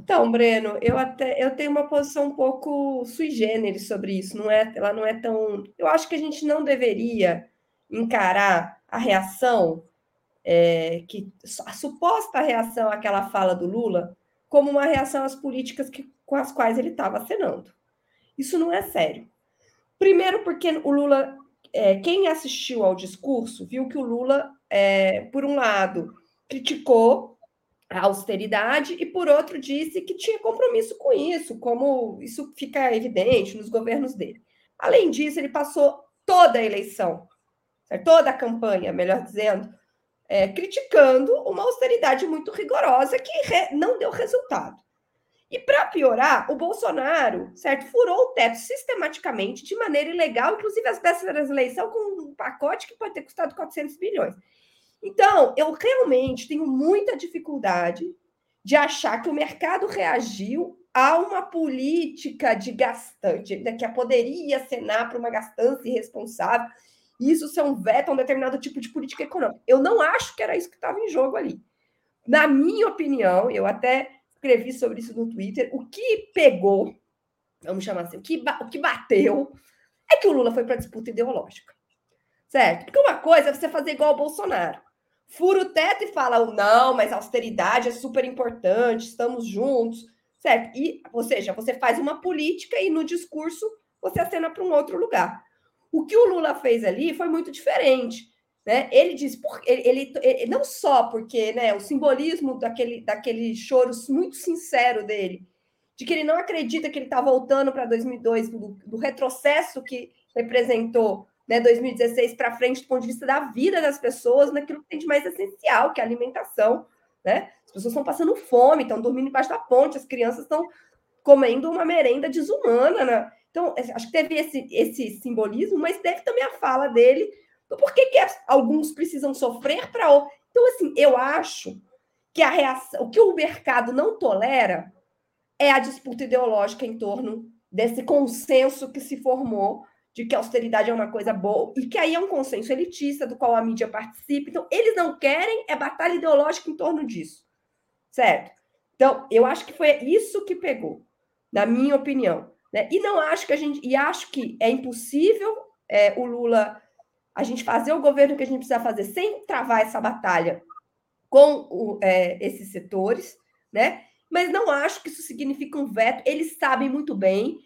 Então, Breno, eu até eu tenho uma posição um pouco sui generis sobre isso. Não é, ela não é tão. Eu acho que a gente não deveria encarar a reação é, que a suposta reação àquela fala do Lula como uma reação às políticas que, com as quais ele estava acenando. Isso não é sério. Primeiro, porque o Lula, é, quem assistiu ao discurso, viu que o Lula, é, por um lado, criticou a austeridade e, por outro, disse que tinha compromisso com isso, como isso fica evidente nos governos dele. Além disso, ele passou toda a eleição, toda a campanha, melhor dizendo, é, criticando uma austeridade muito rigorosa que re, não deu resultado. E para piorar, o Bolsonaro, certo, furou o teto sistematicamente, de maneira ilegal, inclusive as da eleição, com um pacote que pode ter custado 400 bilhões. Então, eu realmente tenho muita dificuldade de achar que o mercado reagiu a uma política de gastante, né, que poderia acenar para uma gastança irresponsável, isso ser um veto a um determinado tipo de política econômica. Eu não acho que era isso que estava em jogo ali. Na minha opinião, eu até escrevi sobre isso no Twitter. O que pegou, vamos chamar assim, o que, o que bateu, é que o Lula foi para disputa ideológica. Certo? Porque uma coisa é você fazer igual o Bolsonaro. Fura o teto e fala, não, mas austeridade é super importante, estamos juntos. Certo? E, ou seja, você faz uma política e no discurso você acena para um outro lugar. O que o Lula fez ali foi muito diferente. Né? Ele diz, por, ele, ele, ele, não só porque né, o simbolismo daquele, daquele choro muito sincero dele, de que ele não acredita que ele está voltando para 2002, do, do, retrocesso que representou né, 2016 para frente, do ponto de vista da vida das pessoas, naquilo que tem de mais essencial, que é a alimentação. Né? As pessoas estão passando fome, estão dormindo embaixo da ponte, as crianças estão comendo uma merenda desumana. Né? Então, acho que teve esse, esse simbolismo, mas teve também a fala dele do porquê que alguns precisam sofrer para outros. Então, assim, eu acho que a reação, o que o mercado não tolera é a disputa ideológica em torno desse consenso que se formou de que a austeridade é uma coisa boa e que aí é um consenso elitista do qual a mídia participa. Então, eles não querem é batalha ideológica em torno disso. Certo? Então, eu acho que foi isso que pegou, na minha opinião. Né? E não acho que a gente. E acho que é impossível é, o Lula a gente fazer o governo que a gente precisa fazer sem travar essa batalha com o, é, esses setores, né? Mas não acho que isso significa um veto. Eles sabem muito bem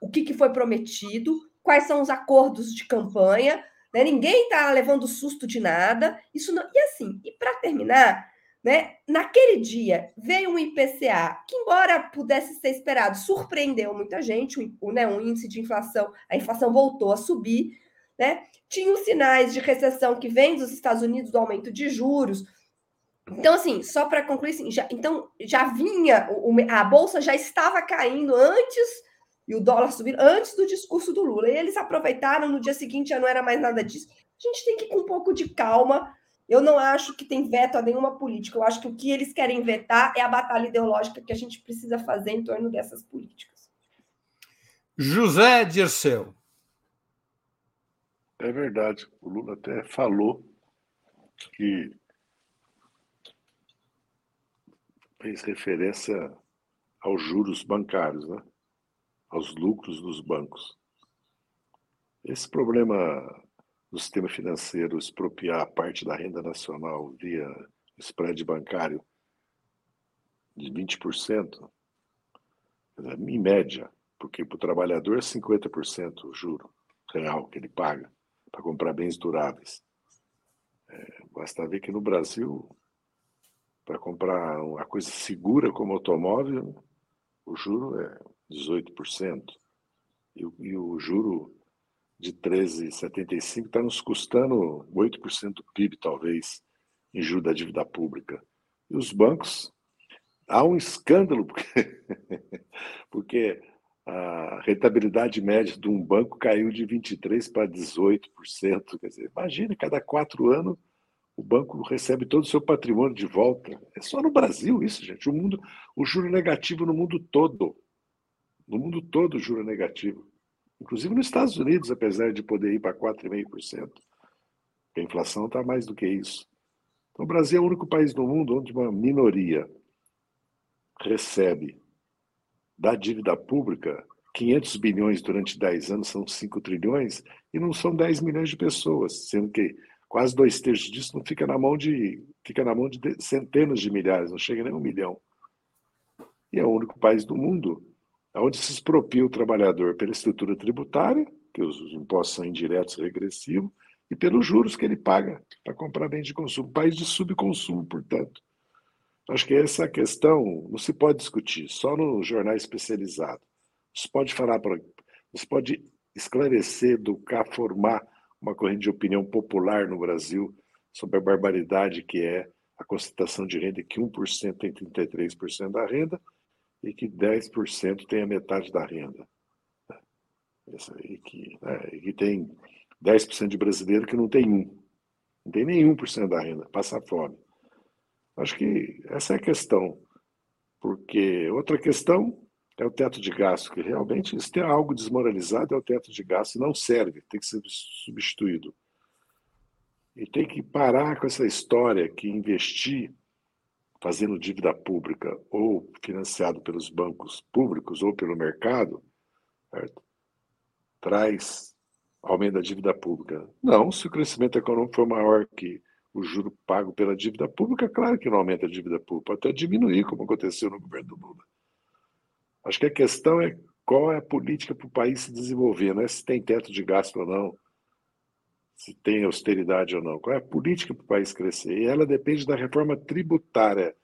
o que, que foi prometido, quais são os acordos de campanha, né? Ninguém está levando susto de nada. Isso não... E assim, e para terminar, né? Naquele dia veio um IPCA que, embora pudesse ser esperado, surpreendeu muita gente. O, né, um índice de inflação, a inflação voltou a subir. Né? Tinha os sinais de recessão que vem dos Estados Unidos do aumento de juros. Então, assim, só para concluir, assim, já, então já vinha, a bolsa já estava caindo antes e o dólar subir antes do discurso do Lula. E eles aproveitaram, no dia seguinte já não era mais nada disso. A gente tem que ir com um pouco de calma eu não acho que tem veto a nenhuma política. Eu acho que o que eles querem vetar é a batalha ideológica que a gente precisa fazer em torno dessas políticas. José Dirceu. É verdade. O Lula até falou que fez referência aos juros bancários, né? aos lucros dos bancos. Esse problema do sistema financeiro expropriar parte da renda nacional via spread bancário de 20%, em média, porque para o trabalhador é 50% o juro real que ele paga para comprar bens duráveis. É, basta ver que no Brasil, para comprar uma coisa segura como automóvel, o juro é 18%. E, e o juro de 13,75 está nos custando 8% do PIB, talvez, em juros da dívida pública. E os bancos, há um escândalo, porque, porque a rentabilidade média de um banco caiu de 23% para 18%. Quer dizer, imagine, cada quatro anos o banco recebe todo o seu patrimônio de volta. É só no Brasil isso, gente. O mundo, o juro negativo no mundo todo. No mundo todo o juro negativo inclusive nos Estados Unidos, apesar de poder ir para 4,5%. A inflação está mais do que isso. Então, o Brasil é o único país do mundo onde uma minoria recebe da dívida pública 500 bilhões durante 10 anos, são 5 trilhões, e não são 10 milhões de pessoas, sendo que quase dois terços disso não fica na mão de fica na mão de centenas de milhares, não chega nem um milhão. E é o único país do mundo onde se expropria o trabalhador pela estrutura tributária, que os impostos são indiretos regressivos, e pelos juros que ele paga para comprar bens de consumo. País de subconsumo, portanto. Acho que essa questão não se pode discutir, só no jornal especializado. Você pode falar. Você pode esclarecer, educar, formar uma corrente de opinião popular no Brasil sobre a barbaridade que é a concentração de renda, que 1% tem 33% da renda, e que 10% tem a metade da renda. E que, né, e que tem 10% de brasileiro que não tem um. Não tem nenhum por cento da renda, passa fome. Acho que essa é a questão. Porque outra questão é o teto de gasto, que realmente, se tem algo desmoralizado, é o teto de gasto, e não serve, tem que ser substituído. E tem que parar com essa história que investir fazendo dívida pública ou financiado pelos bancos públicos ou pelo mercado, certo? traz aumento da dívida pública. Não, se o crescimento econômico for maior que o juro pago pela dívida pública, claro que não aumenta a dívida pública, até diminuir, como aconteceu no governo do Lula. Acho que a questão é qual é a política para o país se desenvolver, não é se tem teto de gasto ou não, se tem austeridade ou não. Qual é a política para o país crescer? E ela depende da reforma tributária,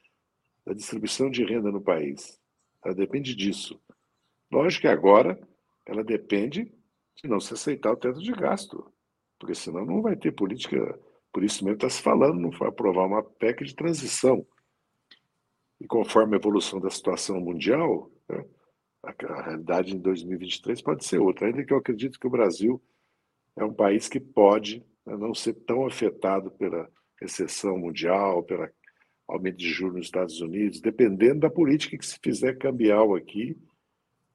da distribuição de renda no país. Ela depende disso. Lógico que agora ela depende de não se aceitar o teto de gasto, porque senão não vai ter política. Por isso mesmo está se falando, não vai aprovar uma PEC de transição. E conforme a evolução da situação mundial, né, a, realidade em 2023 pode ser outra. Ainda que eu acredito que o Brasil é um país que pode né, não ser tão afetado pela recessão mundial, pelo aumento de juros nos Estados Unidos, dependendo da política que se fizer cambial aqui,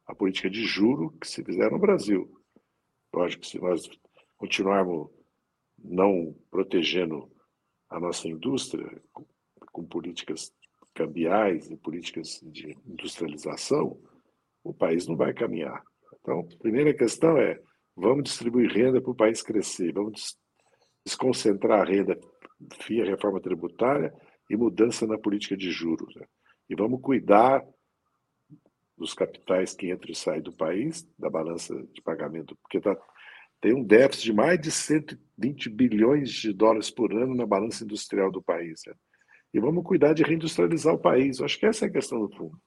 a política de juro que se fizer no Brasil. Lógico que se nós continuarmos não protegendo a nossa indústria com políticas cambiais e políticas de industrialização, o país não vai caminhar. Então, a primeira questão é: vamos distribuir renda para o país crescer, vamos desconcentrar a renda via reforma tributária e mudança na política de juros. Né? E vamos cuidar dos capitais que entram e saem do país, da balança de pagamento, porque tá, tem um déficit de mais de 120 bilhões de dólares por ano na balança industrial do país. Né? E vamos cuidar de reindustrializar o país. Eu acho que essa é a questão do fundo.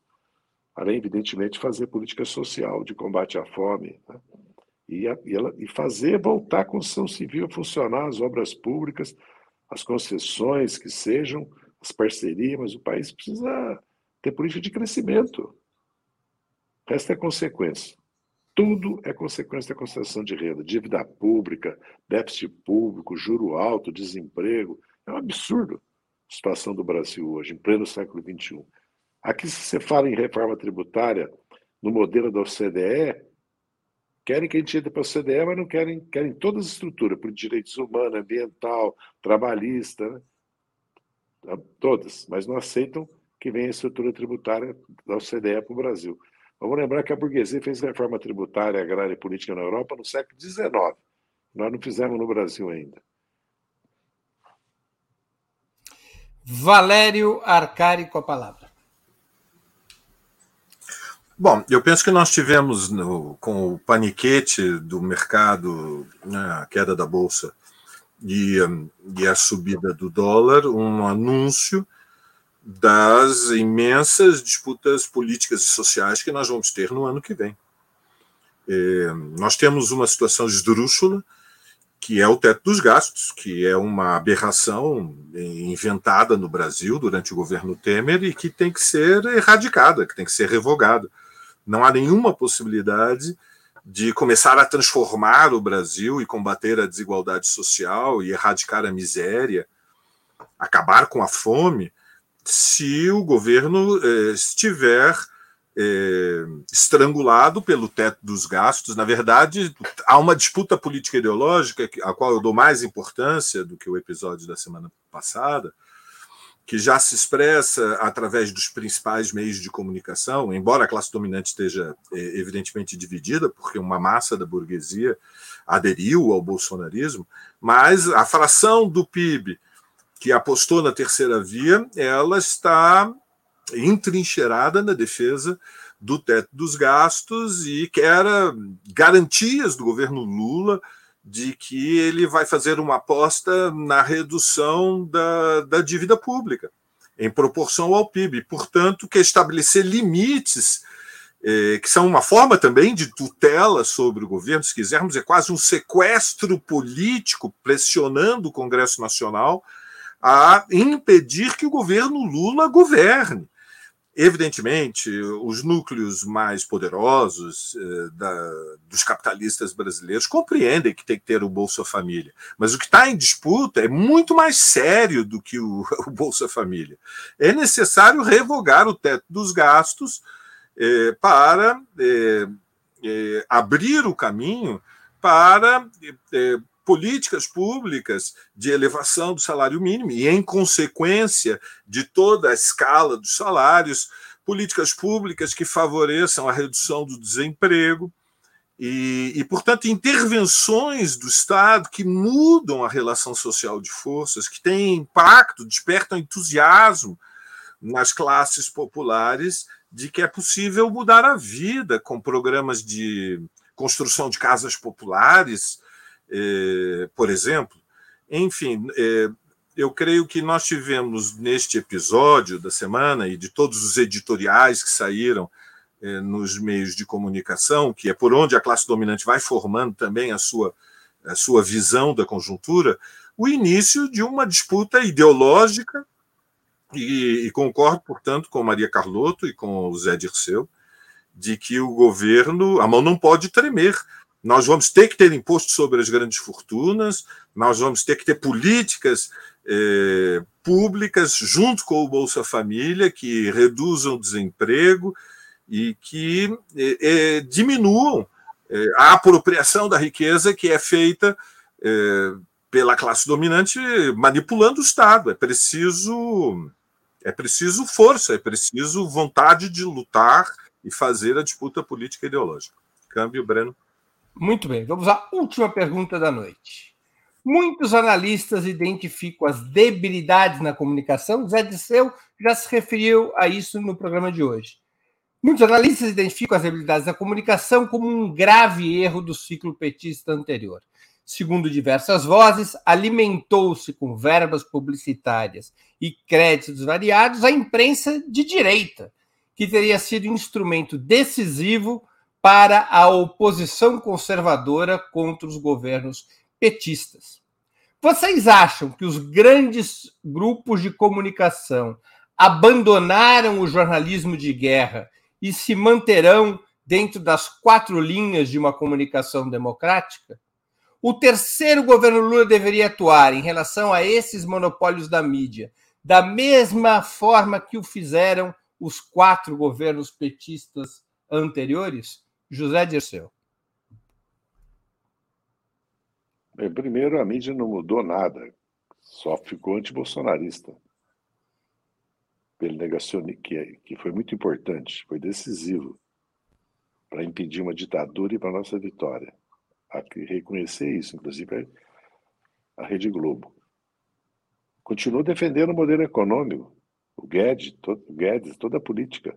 Além, evidentemente, de fazer política social de combate à fome. Né? E, a, e, ela, e fazer voltar a construção civil a funcionar, as obras públicas, as concessões que sejam, as parcerias, mas o país precisa ter política de crescimento. O resto é consequência. Tudo é consequência da concessão de renda. Dívida pública, déficit público, juro alto, desemprego. É um absurdo a situação do Brasil hoje, em pleno século XXI. Aqui, se você fala em reforma tributária no modelo da OCDE, querem que a gente entre para a OCDE, mas não querem, querem todas as estruturas, por direitos humanos, ambiental, trabalhista, né? todas, mas não aceitam que venha a estrutura tributária da OCDE para o Brasil. Vamos lembrar que a burguesia fez reforma tributária, agrária e política na Europa no século XIX. Nós não fizemos no Brasil ainda. Valério Arcari com a palavra. Bom, eu penso que nós tivemos no, com o paniquete do mercado, né, a queda da bolsa e, e a subida do dólar, um anúncio das imensas disputas políticas e sociais que nós vamos ter no ano que vem. É, nós temos uma situação esdrúxula, que é o teto dos gastos, que é uma aberração inventada no Brasil durante o governo Temer e que tem que ser erradicada, que tem que ser revogada. Não há nenhuma possibilidade de começar a transformar o Brasil e combater a desigualdade social e erradicar a miséria, acabar com a fome, se o governo eh, estiver eh, estrangulado pelo teto dos gastos. Na verdade, há uma disputa política ideológica, a qual eu dou mais importância do que o episódio da semana passada, que já se expressa através dos principais meios de comunicação, embora a classe dominante esteja é, evidentemente dividida, porque uma massa da burguesia aderiu ao bolsonarismo, mas a fração do PIB que apostou na terceira via, ela está entrincheirada na defesa do teto dos gastos e quer garantias do governo Lula de que ele vai fazer uma aposta na redução da, da dívida pública, em proporção ao PIB. Portanto, quer estabelecer limites, eh, que são uma forma também de tutela sobre o governo, se quisermos, é quase um sequestro político pressionando o Congresso Nacional a impedir que o governo Lula governe. Evidentemente, os núcleos mais poderosos eh, da, dos capitalistas brasileiros compreendem que tem que ter o Bolsa Família, mas o que está em disputa é muito mais sério do que o, o Bolsa Família. É necessário revogar o teto dos gastos eh, para eh, eh abrir o caminho para eh, políticas públicas de elevação do salário mínimo e, em consequência de toda a escala dos salários, políticas públicas que favoreçam a redução do desemprego E, e, portanto, intervenções do Estado que mudam a relação social de forças, que têm impacto, despertam entusiasmo nas classes populares de que é possível mudar a vida com programas de construção de casas populares, por exemplo. Enfim, eh, eu creio que nós tivemos neste episódio da semana e de todos os editoriais que saíram é, nos meios de comunicação, que é por onde a classe dominante vai formando também a sua, a sua visão da conjuntura, o início de uma disputa ideológica, e, e concordo, portanto, com Maria Carlotto e com o Zé Dirceu, de que o governo, a mão não pode tremer. Nós vamos ter que ter imposto sobre as grandes fortunas, nós vamos ter que ter políticas eh, públicas junto com o Bolsa Família que reduzam o desemprego, e que é, é, diminuam a apropriação da riqueza que é feita pela classe dominante manipulando o Estado. É preciso é preciso força, é preciso vontade de lutar e fazer a disputa política e ideológica. Câmbio, Breno. Muito bem, vamos à última pergunta da noite. Muitos analistas identificam as debilidades na comunicação. Zé Disseu já se referiu a isso no programa de hoje. Muitos analistas identificam as habilidades da comunicação como um grave erro do ciclo petista anterior. Segundo diversas vozes, alimentou-se com verbas publicitárias e créditos variados a imprensa de direita, que teria sido instrumento decisivo para a oposição conservadora contra os governos petistas. Vocês acham que os grandes grupos de comunicação abandonaram o jornalismo de guerra e se manterão dentro das quatro linhas de uma comunicação democrática? O terceiro governo Lula deveria atuar em relação a esses monopólios da mídia, da mesma forma que o fizeram os quatro governos petistas anteriores? José Dirceu. Primeiro, a mídia não mudou nada, só ficou antibolsonarista pelo negacionismo, que, que foi muito importante, foi decisivo para impedir uma ditadura e para nossa vitória. Há que reconhecer isso, inclusive a Rede Globo. Continuou defendendo o modelo econômico, o Guedes, todo, o Guedes toda a política.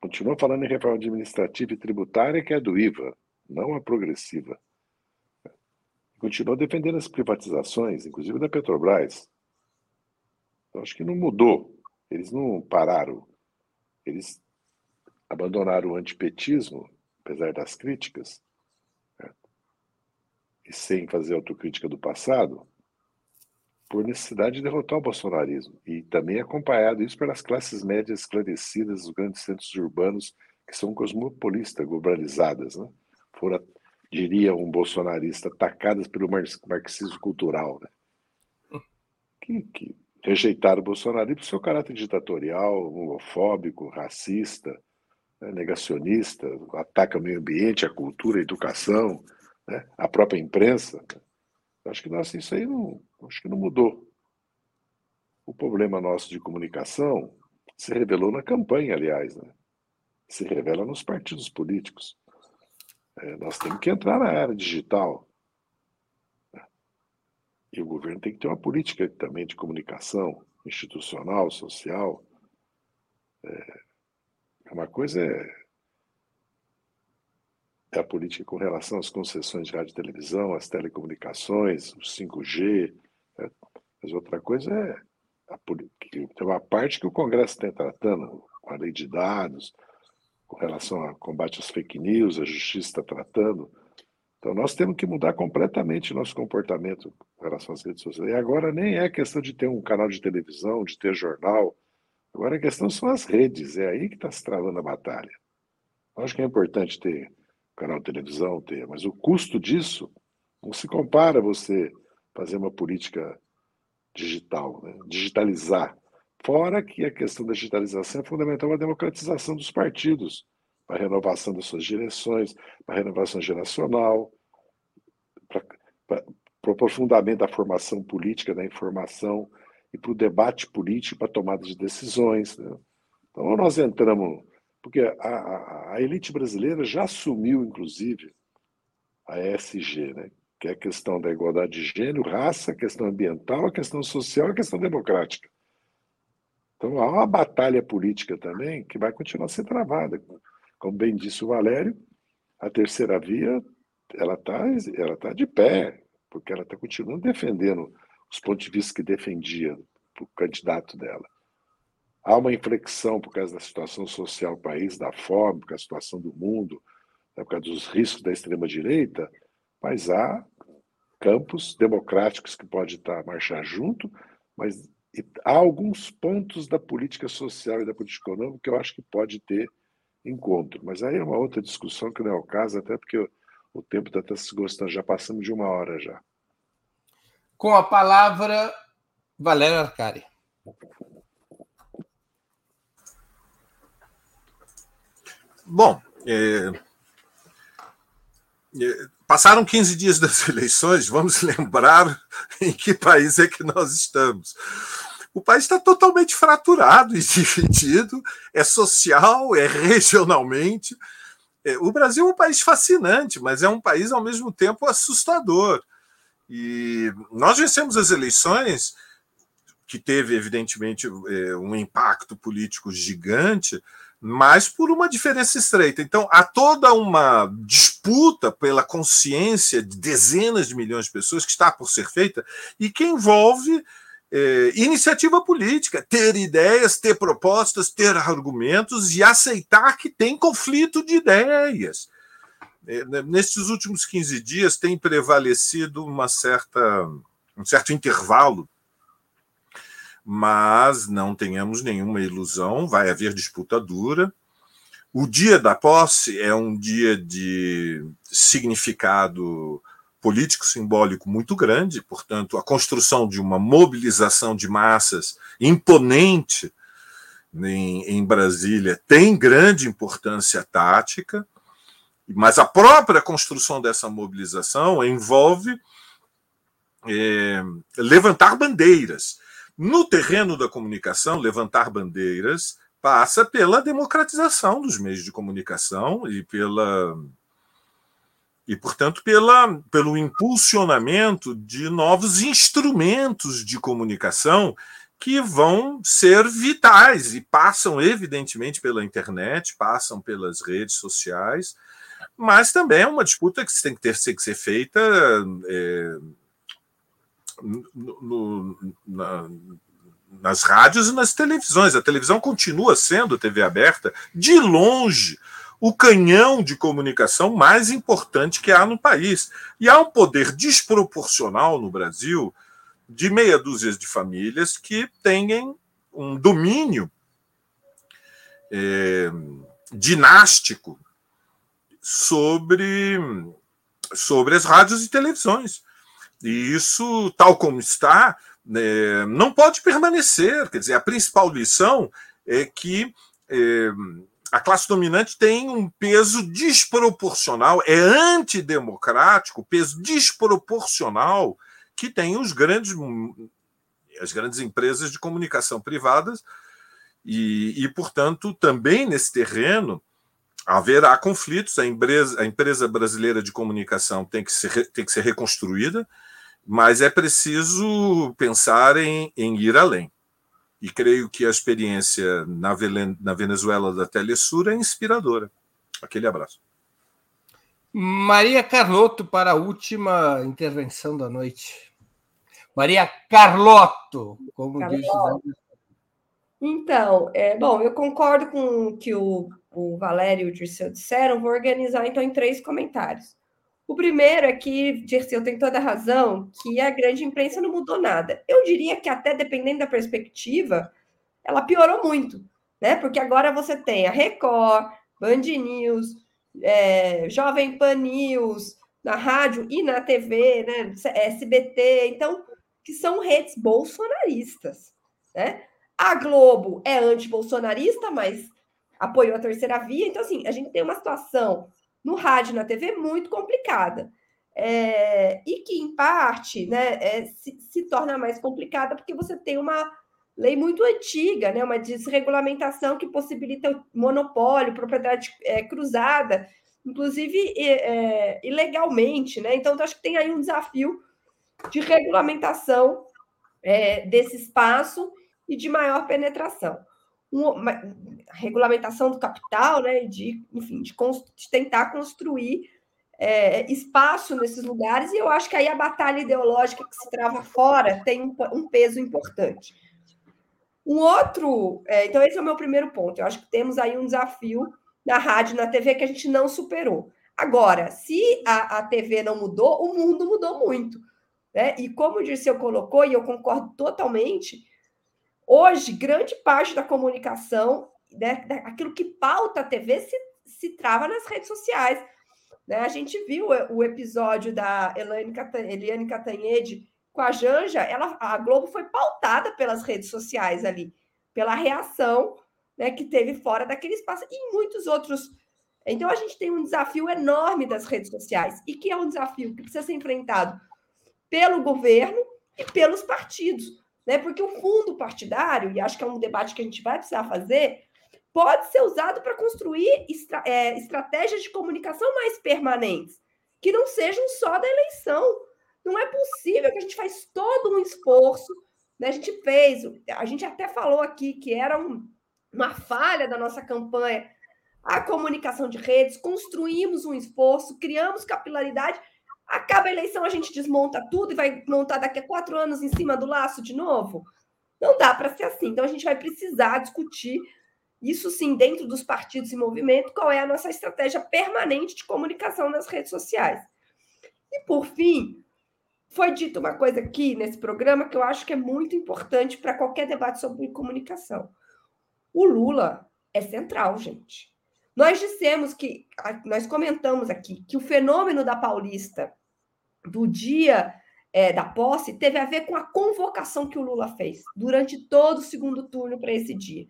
Continuou falando em reforma administrativa e tributária, que é do IVA, não a progressiva. Continuou defendendo as privatizações, inclusive da Petrobras. Então, acho que não mudou. Eles não pararam. Eles abandonaram o antipetismo, apesar das críticas, né? e sem fazer autocrítica do passado, por necessidade de derrotar o bolsonarismo. E também acompanhado isso pelas classes médias esclarecidas dos grandes centros urbanos, que são cosmopolistas, globalizadas. Né? Foram, diria um bolsonarista, atacadas pelo marxismo cultural. Né? Que, que rejeitaram o Bolsonaro por seu caráter ditatorial, homofóbico, racista, né, negacionista, ataca o meio ambiente, a cultura, a educação, né, a própria imprensa. Acho que nossa, isso aí não, acho que não mudou. O problema nosso de comunicação se revelou na campanha, aliás, né? se revela nos partidos políticos. É, nós temos que entrar na era digital. E o governo tem que ter uma política também de comunicação institucional, social. É, uma coisa é, é a política com relação às concessões de rádio e televisão, às telecomunicações, o 5G, é, mas outra coisa é a, tem uma parte que o Congresso está tratando, a lei de dados, com relação ao combate às fake news, a justiça está tratando. Então, nós temos que mudar completamente nosso comportamento em relação às redes sociais. E agora nem é questão de ter um canal de televisão, de ter jornal. Agora a questão são as redes. É aí que está se travando a batalha. Acho que é importante ter canal de televisão, ter, mas o custo disso não se compara a você fazer uma política digital, né? digitalizar. Fora que a questão da digitalização é fundamental a democratização dos partidos para a renovação das suas direções, para a renovação geracional, para, para o aprofundamento da formação política, da informação e para o debate político, para a tomada de decisões. Né? Então, nós entramos Porque a, a, a elite brasileira já assumiu, inclusive, a ESG, né? que é a questão da igualdade de gênero, raça, a questão ambiental, a questão social e a questão democrática. Então há uma batalha política também que vai continuar a ser travada. Como bem disse o Valério, a terceira via ela está ela tá de pé, porque ela está continuando defendendo os pontos de vista que defendia o candidato dela. Há uma inflexão por causa da situação social do país, da fome, por causa da situação do mundo, né, por causa dos riscos da extrema-direita, mas há campos democráticos que pode estar marchar junto, mas há alguns pontos da política social e da política econômica que eu acho que pode ter encontro. Mas aí é uma outra discussão que não é o caso, até porque o tempo está se gostando, já passamos de uma hora já. Com a palavra, Valério Arcari. Bom, é, é, passaram 15 dias das eleições, vamos lembrar em que país é que nós estamos. O país está totalmente fraturado e dividido, é social, é regionalmente. É, o Brasil é um país fascinante, mas é um país ao mesmo tempo assustador. E nós vencemos as eleições, que teve, evidentemente, é, um impacto político gigante, mas por uma diferença estreita. Então, há toda uma disputa pela consciência de dezenas de milhões de pessoas que está por ser feita e que envolve é, iniciativa política, ter ideias, ter propostas, ter argumentos e aceitar que tem conflito de ideias. É, nesses últimos 15 dias tem prevalecido uma certa, um certo intervalo mas não tenhamos nenhuma ilusão, vai haver disputa dura. O dia da posse é um dia de significado político simbólico muito grande, portanto, a construção de uma mobilização de massas imponente em, em Brasília tem grande importância tática, mas a própria construção dessa mobilização envolve é, levantar bandeiras. No terreno da comunicação, levantar bandeiras passa pela democratização dos meios de comunicação e pela e portanto pela, pelo impulsionamento de novos instrumentos de comunicação que vão ser vitais e passam evidentemente pela internet, passam pelas redes sociais, mas também é uma disputa que tem que ter que ser feita é, no, na, nas rádios e nas televisões. A televisão continua sendo TV aberta, de longe, o canhão de comunicação mais importante que há no país. E há um poder desproporcional no Brasil de meia dúzia de famílias que têm um domínio é, dinástico sobre, sobre as rádios e televisões. E isso, tal como está, né, não pode permanecer. Quer dizer, a principal lição é que é, a classe dominante tem um peso desproporcional, é antidemocrático, peso desproporcional que tem os grandes, as grandes empresas de comunicação privadas, e, e portanto, também nesse terreno haverá conflitos. A empresa, a empresa brasileira de comunicação tem que ser, tem que ser reconstruída mas é preciso pensar em, em ir além. E creio que a experiência na, na Venezuela da Telesur é inspiradora. Aquele abraço. Maria Carlotto para a última intervenção da noite. Maria Carlotto, como Carlotto. diz. Então, é, bom, eu concordo com o que o, o Valério e o Dirceu disseram, vou organizar então em três comentários. O primeiro é que, Dirceu tem toda a razão, que a grande imprensa não mudou nada. Eu diria que até dependendo da perspectiva, ela piorou muito, né? Porque agora você tem a Record, Band News, é, Jovem Pan News, na rádio e na TV, né? SBT, então, que são redes bolsonaristas, né? A Globo é anti-bolsonarista, mas apoiou a terceira via. Então, assim, a gente tem uma situação no rádio na TV muito complicada. É, e que, em parte, né, é, se, se, torna mais complicada porque você tem uma lei muito antiga, né? uma desregulamentação que possibilita monopólio, propriedade é, cruzada, inclusive é, ilegalmente. Né? Então, acho que tem aí um desafio de regulamentação é, desse espaço e de maior penetração. Uma, regulamentação do capital, né, de, enfim, de, de tentar construir é, espaço nesses lugares, e eu acho que aí a batalha ideológica que se trava fora tem um, um peso importante. Um outro, é, então esse é o meu primeiro ponto. Eu acho que temos aí um desafio na rádio, na TV que a gente não superou. Agora, se a, a TV não mudou, o mundo mudou muito. Né? E como o Dirceu colocou, e eu concordo totalmente, hoje, grande parte da comunicação, né, aquilo que pauta a TV, se, se trava nas redes sociais. Né? A gente viu o episódio da Eliane Catanhede com a Janja, ela, a Globo foi pautada pelas redes sociais ali, pela reação né, que teve fora daquele espaço, e em muitos outros. Então, a gente tem um desafio enorme das redes sociais, e que é um desafio que precisa ser enfrentado pelo governo e pelos partidos, né? Porque o fundo partidário, e acho que é um debate que a gente vai precisar fazer, pode ser usado para construir estra é, estratégias de comunicação mais permanentes, que não sejam só da eleição. Não é possível que a gente faz todo um esforço, né? A gente fez, a gente até falou aqui que era um, uma falha da nossa campanha a comunicação de redes, construímos um esforço, criamos capilaridade, Acaba a eleição, a gente desmonta tudo e vai montar daqui a quatro anos em cima do laço de novo? Não dá para ser assim. Então, a gente vai precisar discutir isso sim, dentro dos partidos em movimento, qual é a nossa estratégia permanente de comunicação nas redes sociais. E, por fim, foi dito uma coisa aqui nesse programa que eu acho que é muito importante para qualquer debate sobre comunicação. O Lula é central, gente. Nós dissemos que, nós comentamos aqui, que o fenômeno da Paulista do dia é, da posse teve a ver com a convocação que o Lula fez durante todo o segundo turno para esse dia.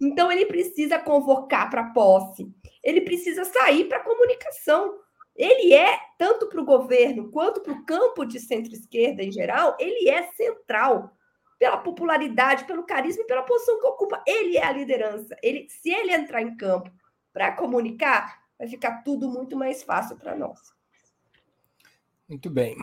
Então, ele precisa convocar para posse, ele precisa sair para comunicação. Ele é, tanto para o governo quanto para o campo de centro-esquerda em geral, ele é central pela popularidade, pelo carisma e pela posição que ocupa. Ele é a liderança. Ele, se ele entrar em campo para comunicar, vai ficar tudo muito mais fácil para nós. Muito bem.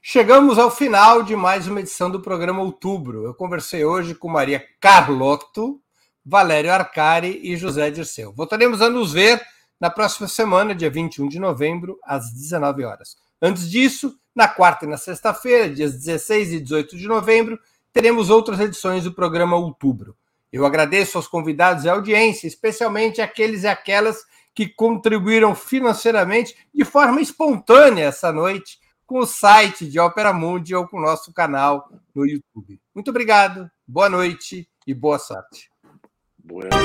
Chegamos ao final de mais uma edição do programa Outubro. Eu conversei hoje com Maria Carlotto, Valério Arcari e José Dirceu. Voltaremos a nos ver na próxima semana, dia 21 de novembro, às 19 horas. Antes disso, na quarta e na sexta-feira, dias 16 e 18 de novembro, teremos outras edições do programa Outubro. Eu agradeço aos convidados e à audiência, especialmente aqueles e aquelas que contribuíram financeiramente de forma espontânea essa noite com o site de Opera Mundi ou com o nosso canal no YouTube. Muito obrigado, boa noite e boa sorte. Boa noite.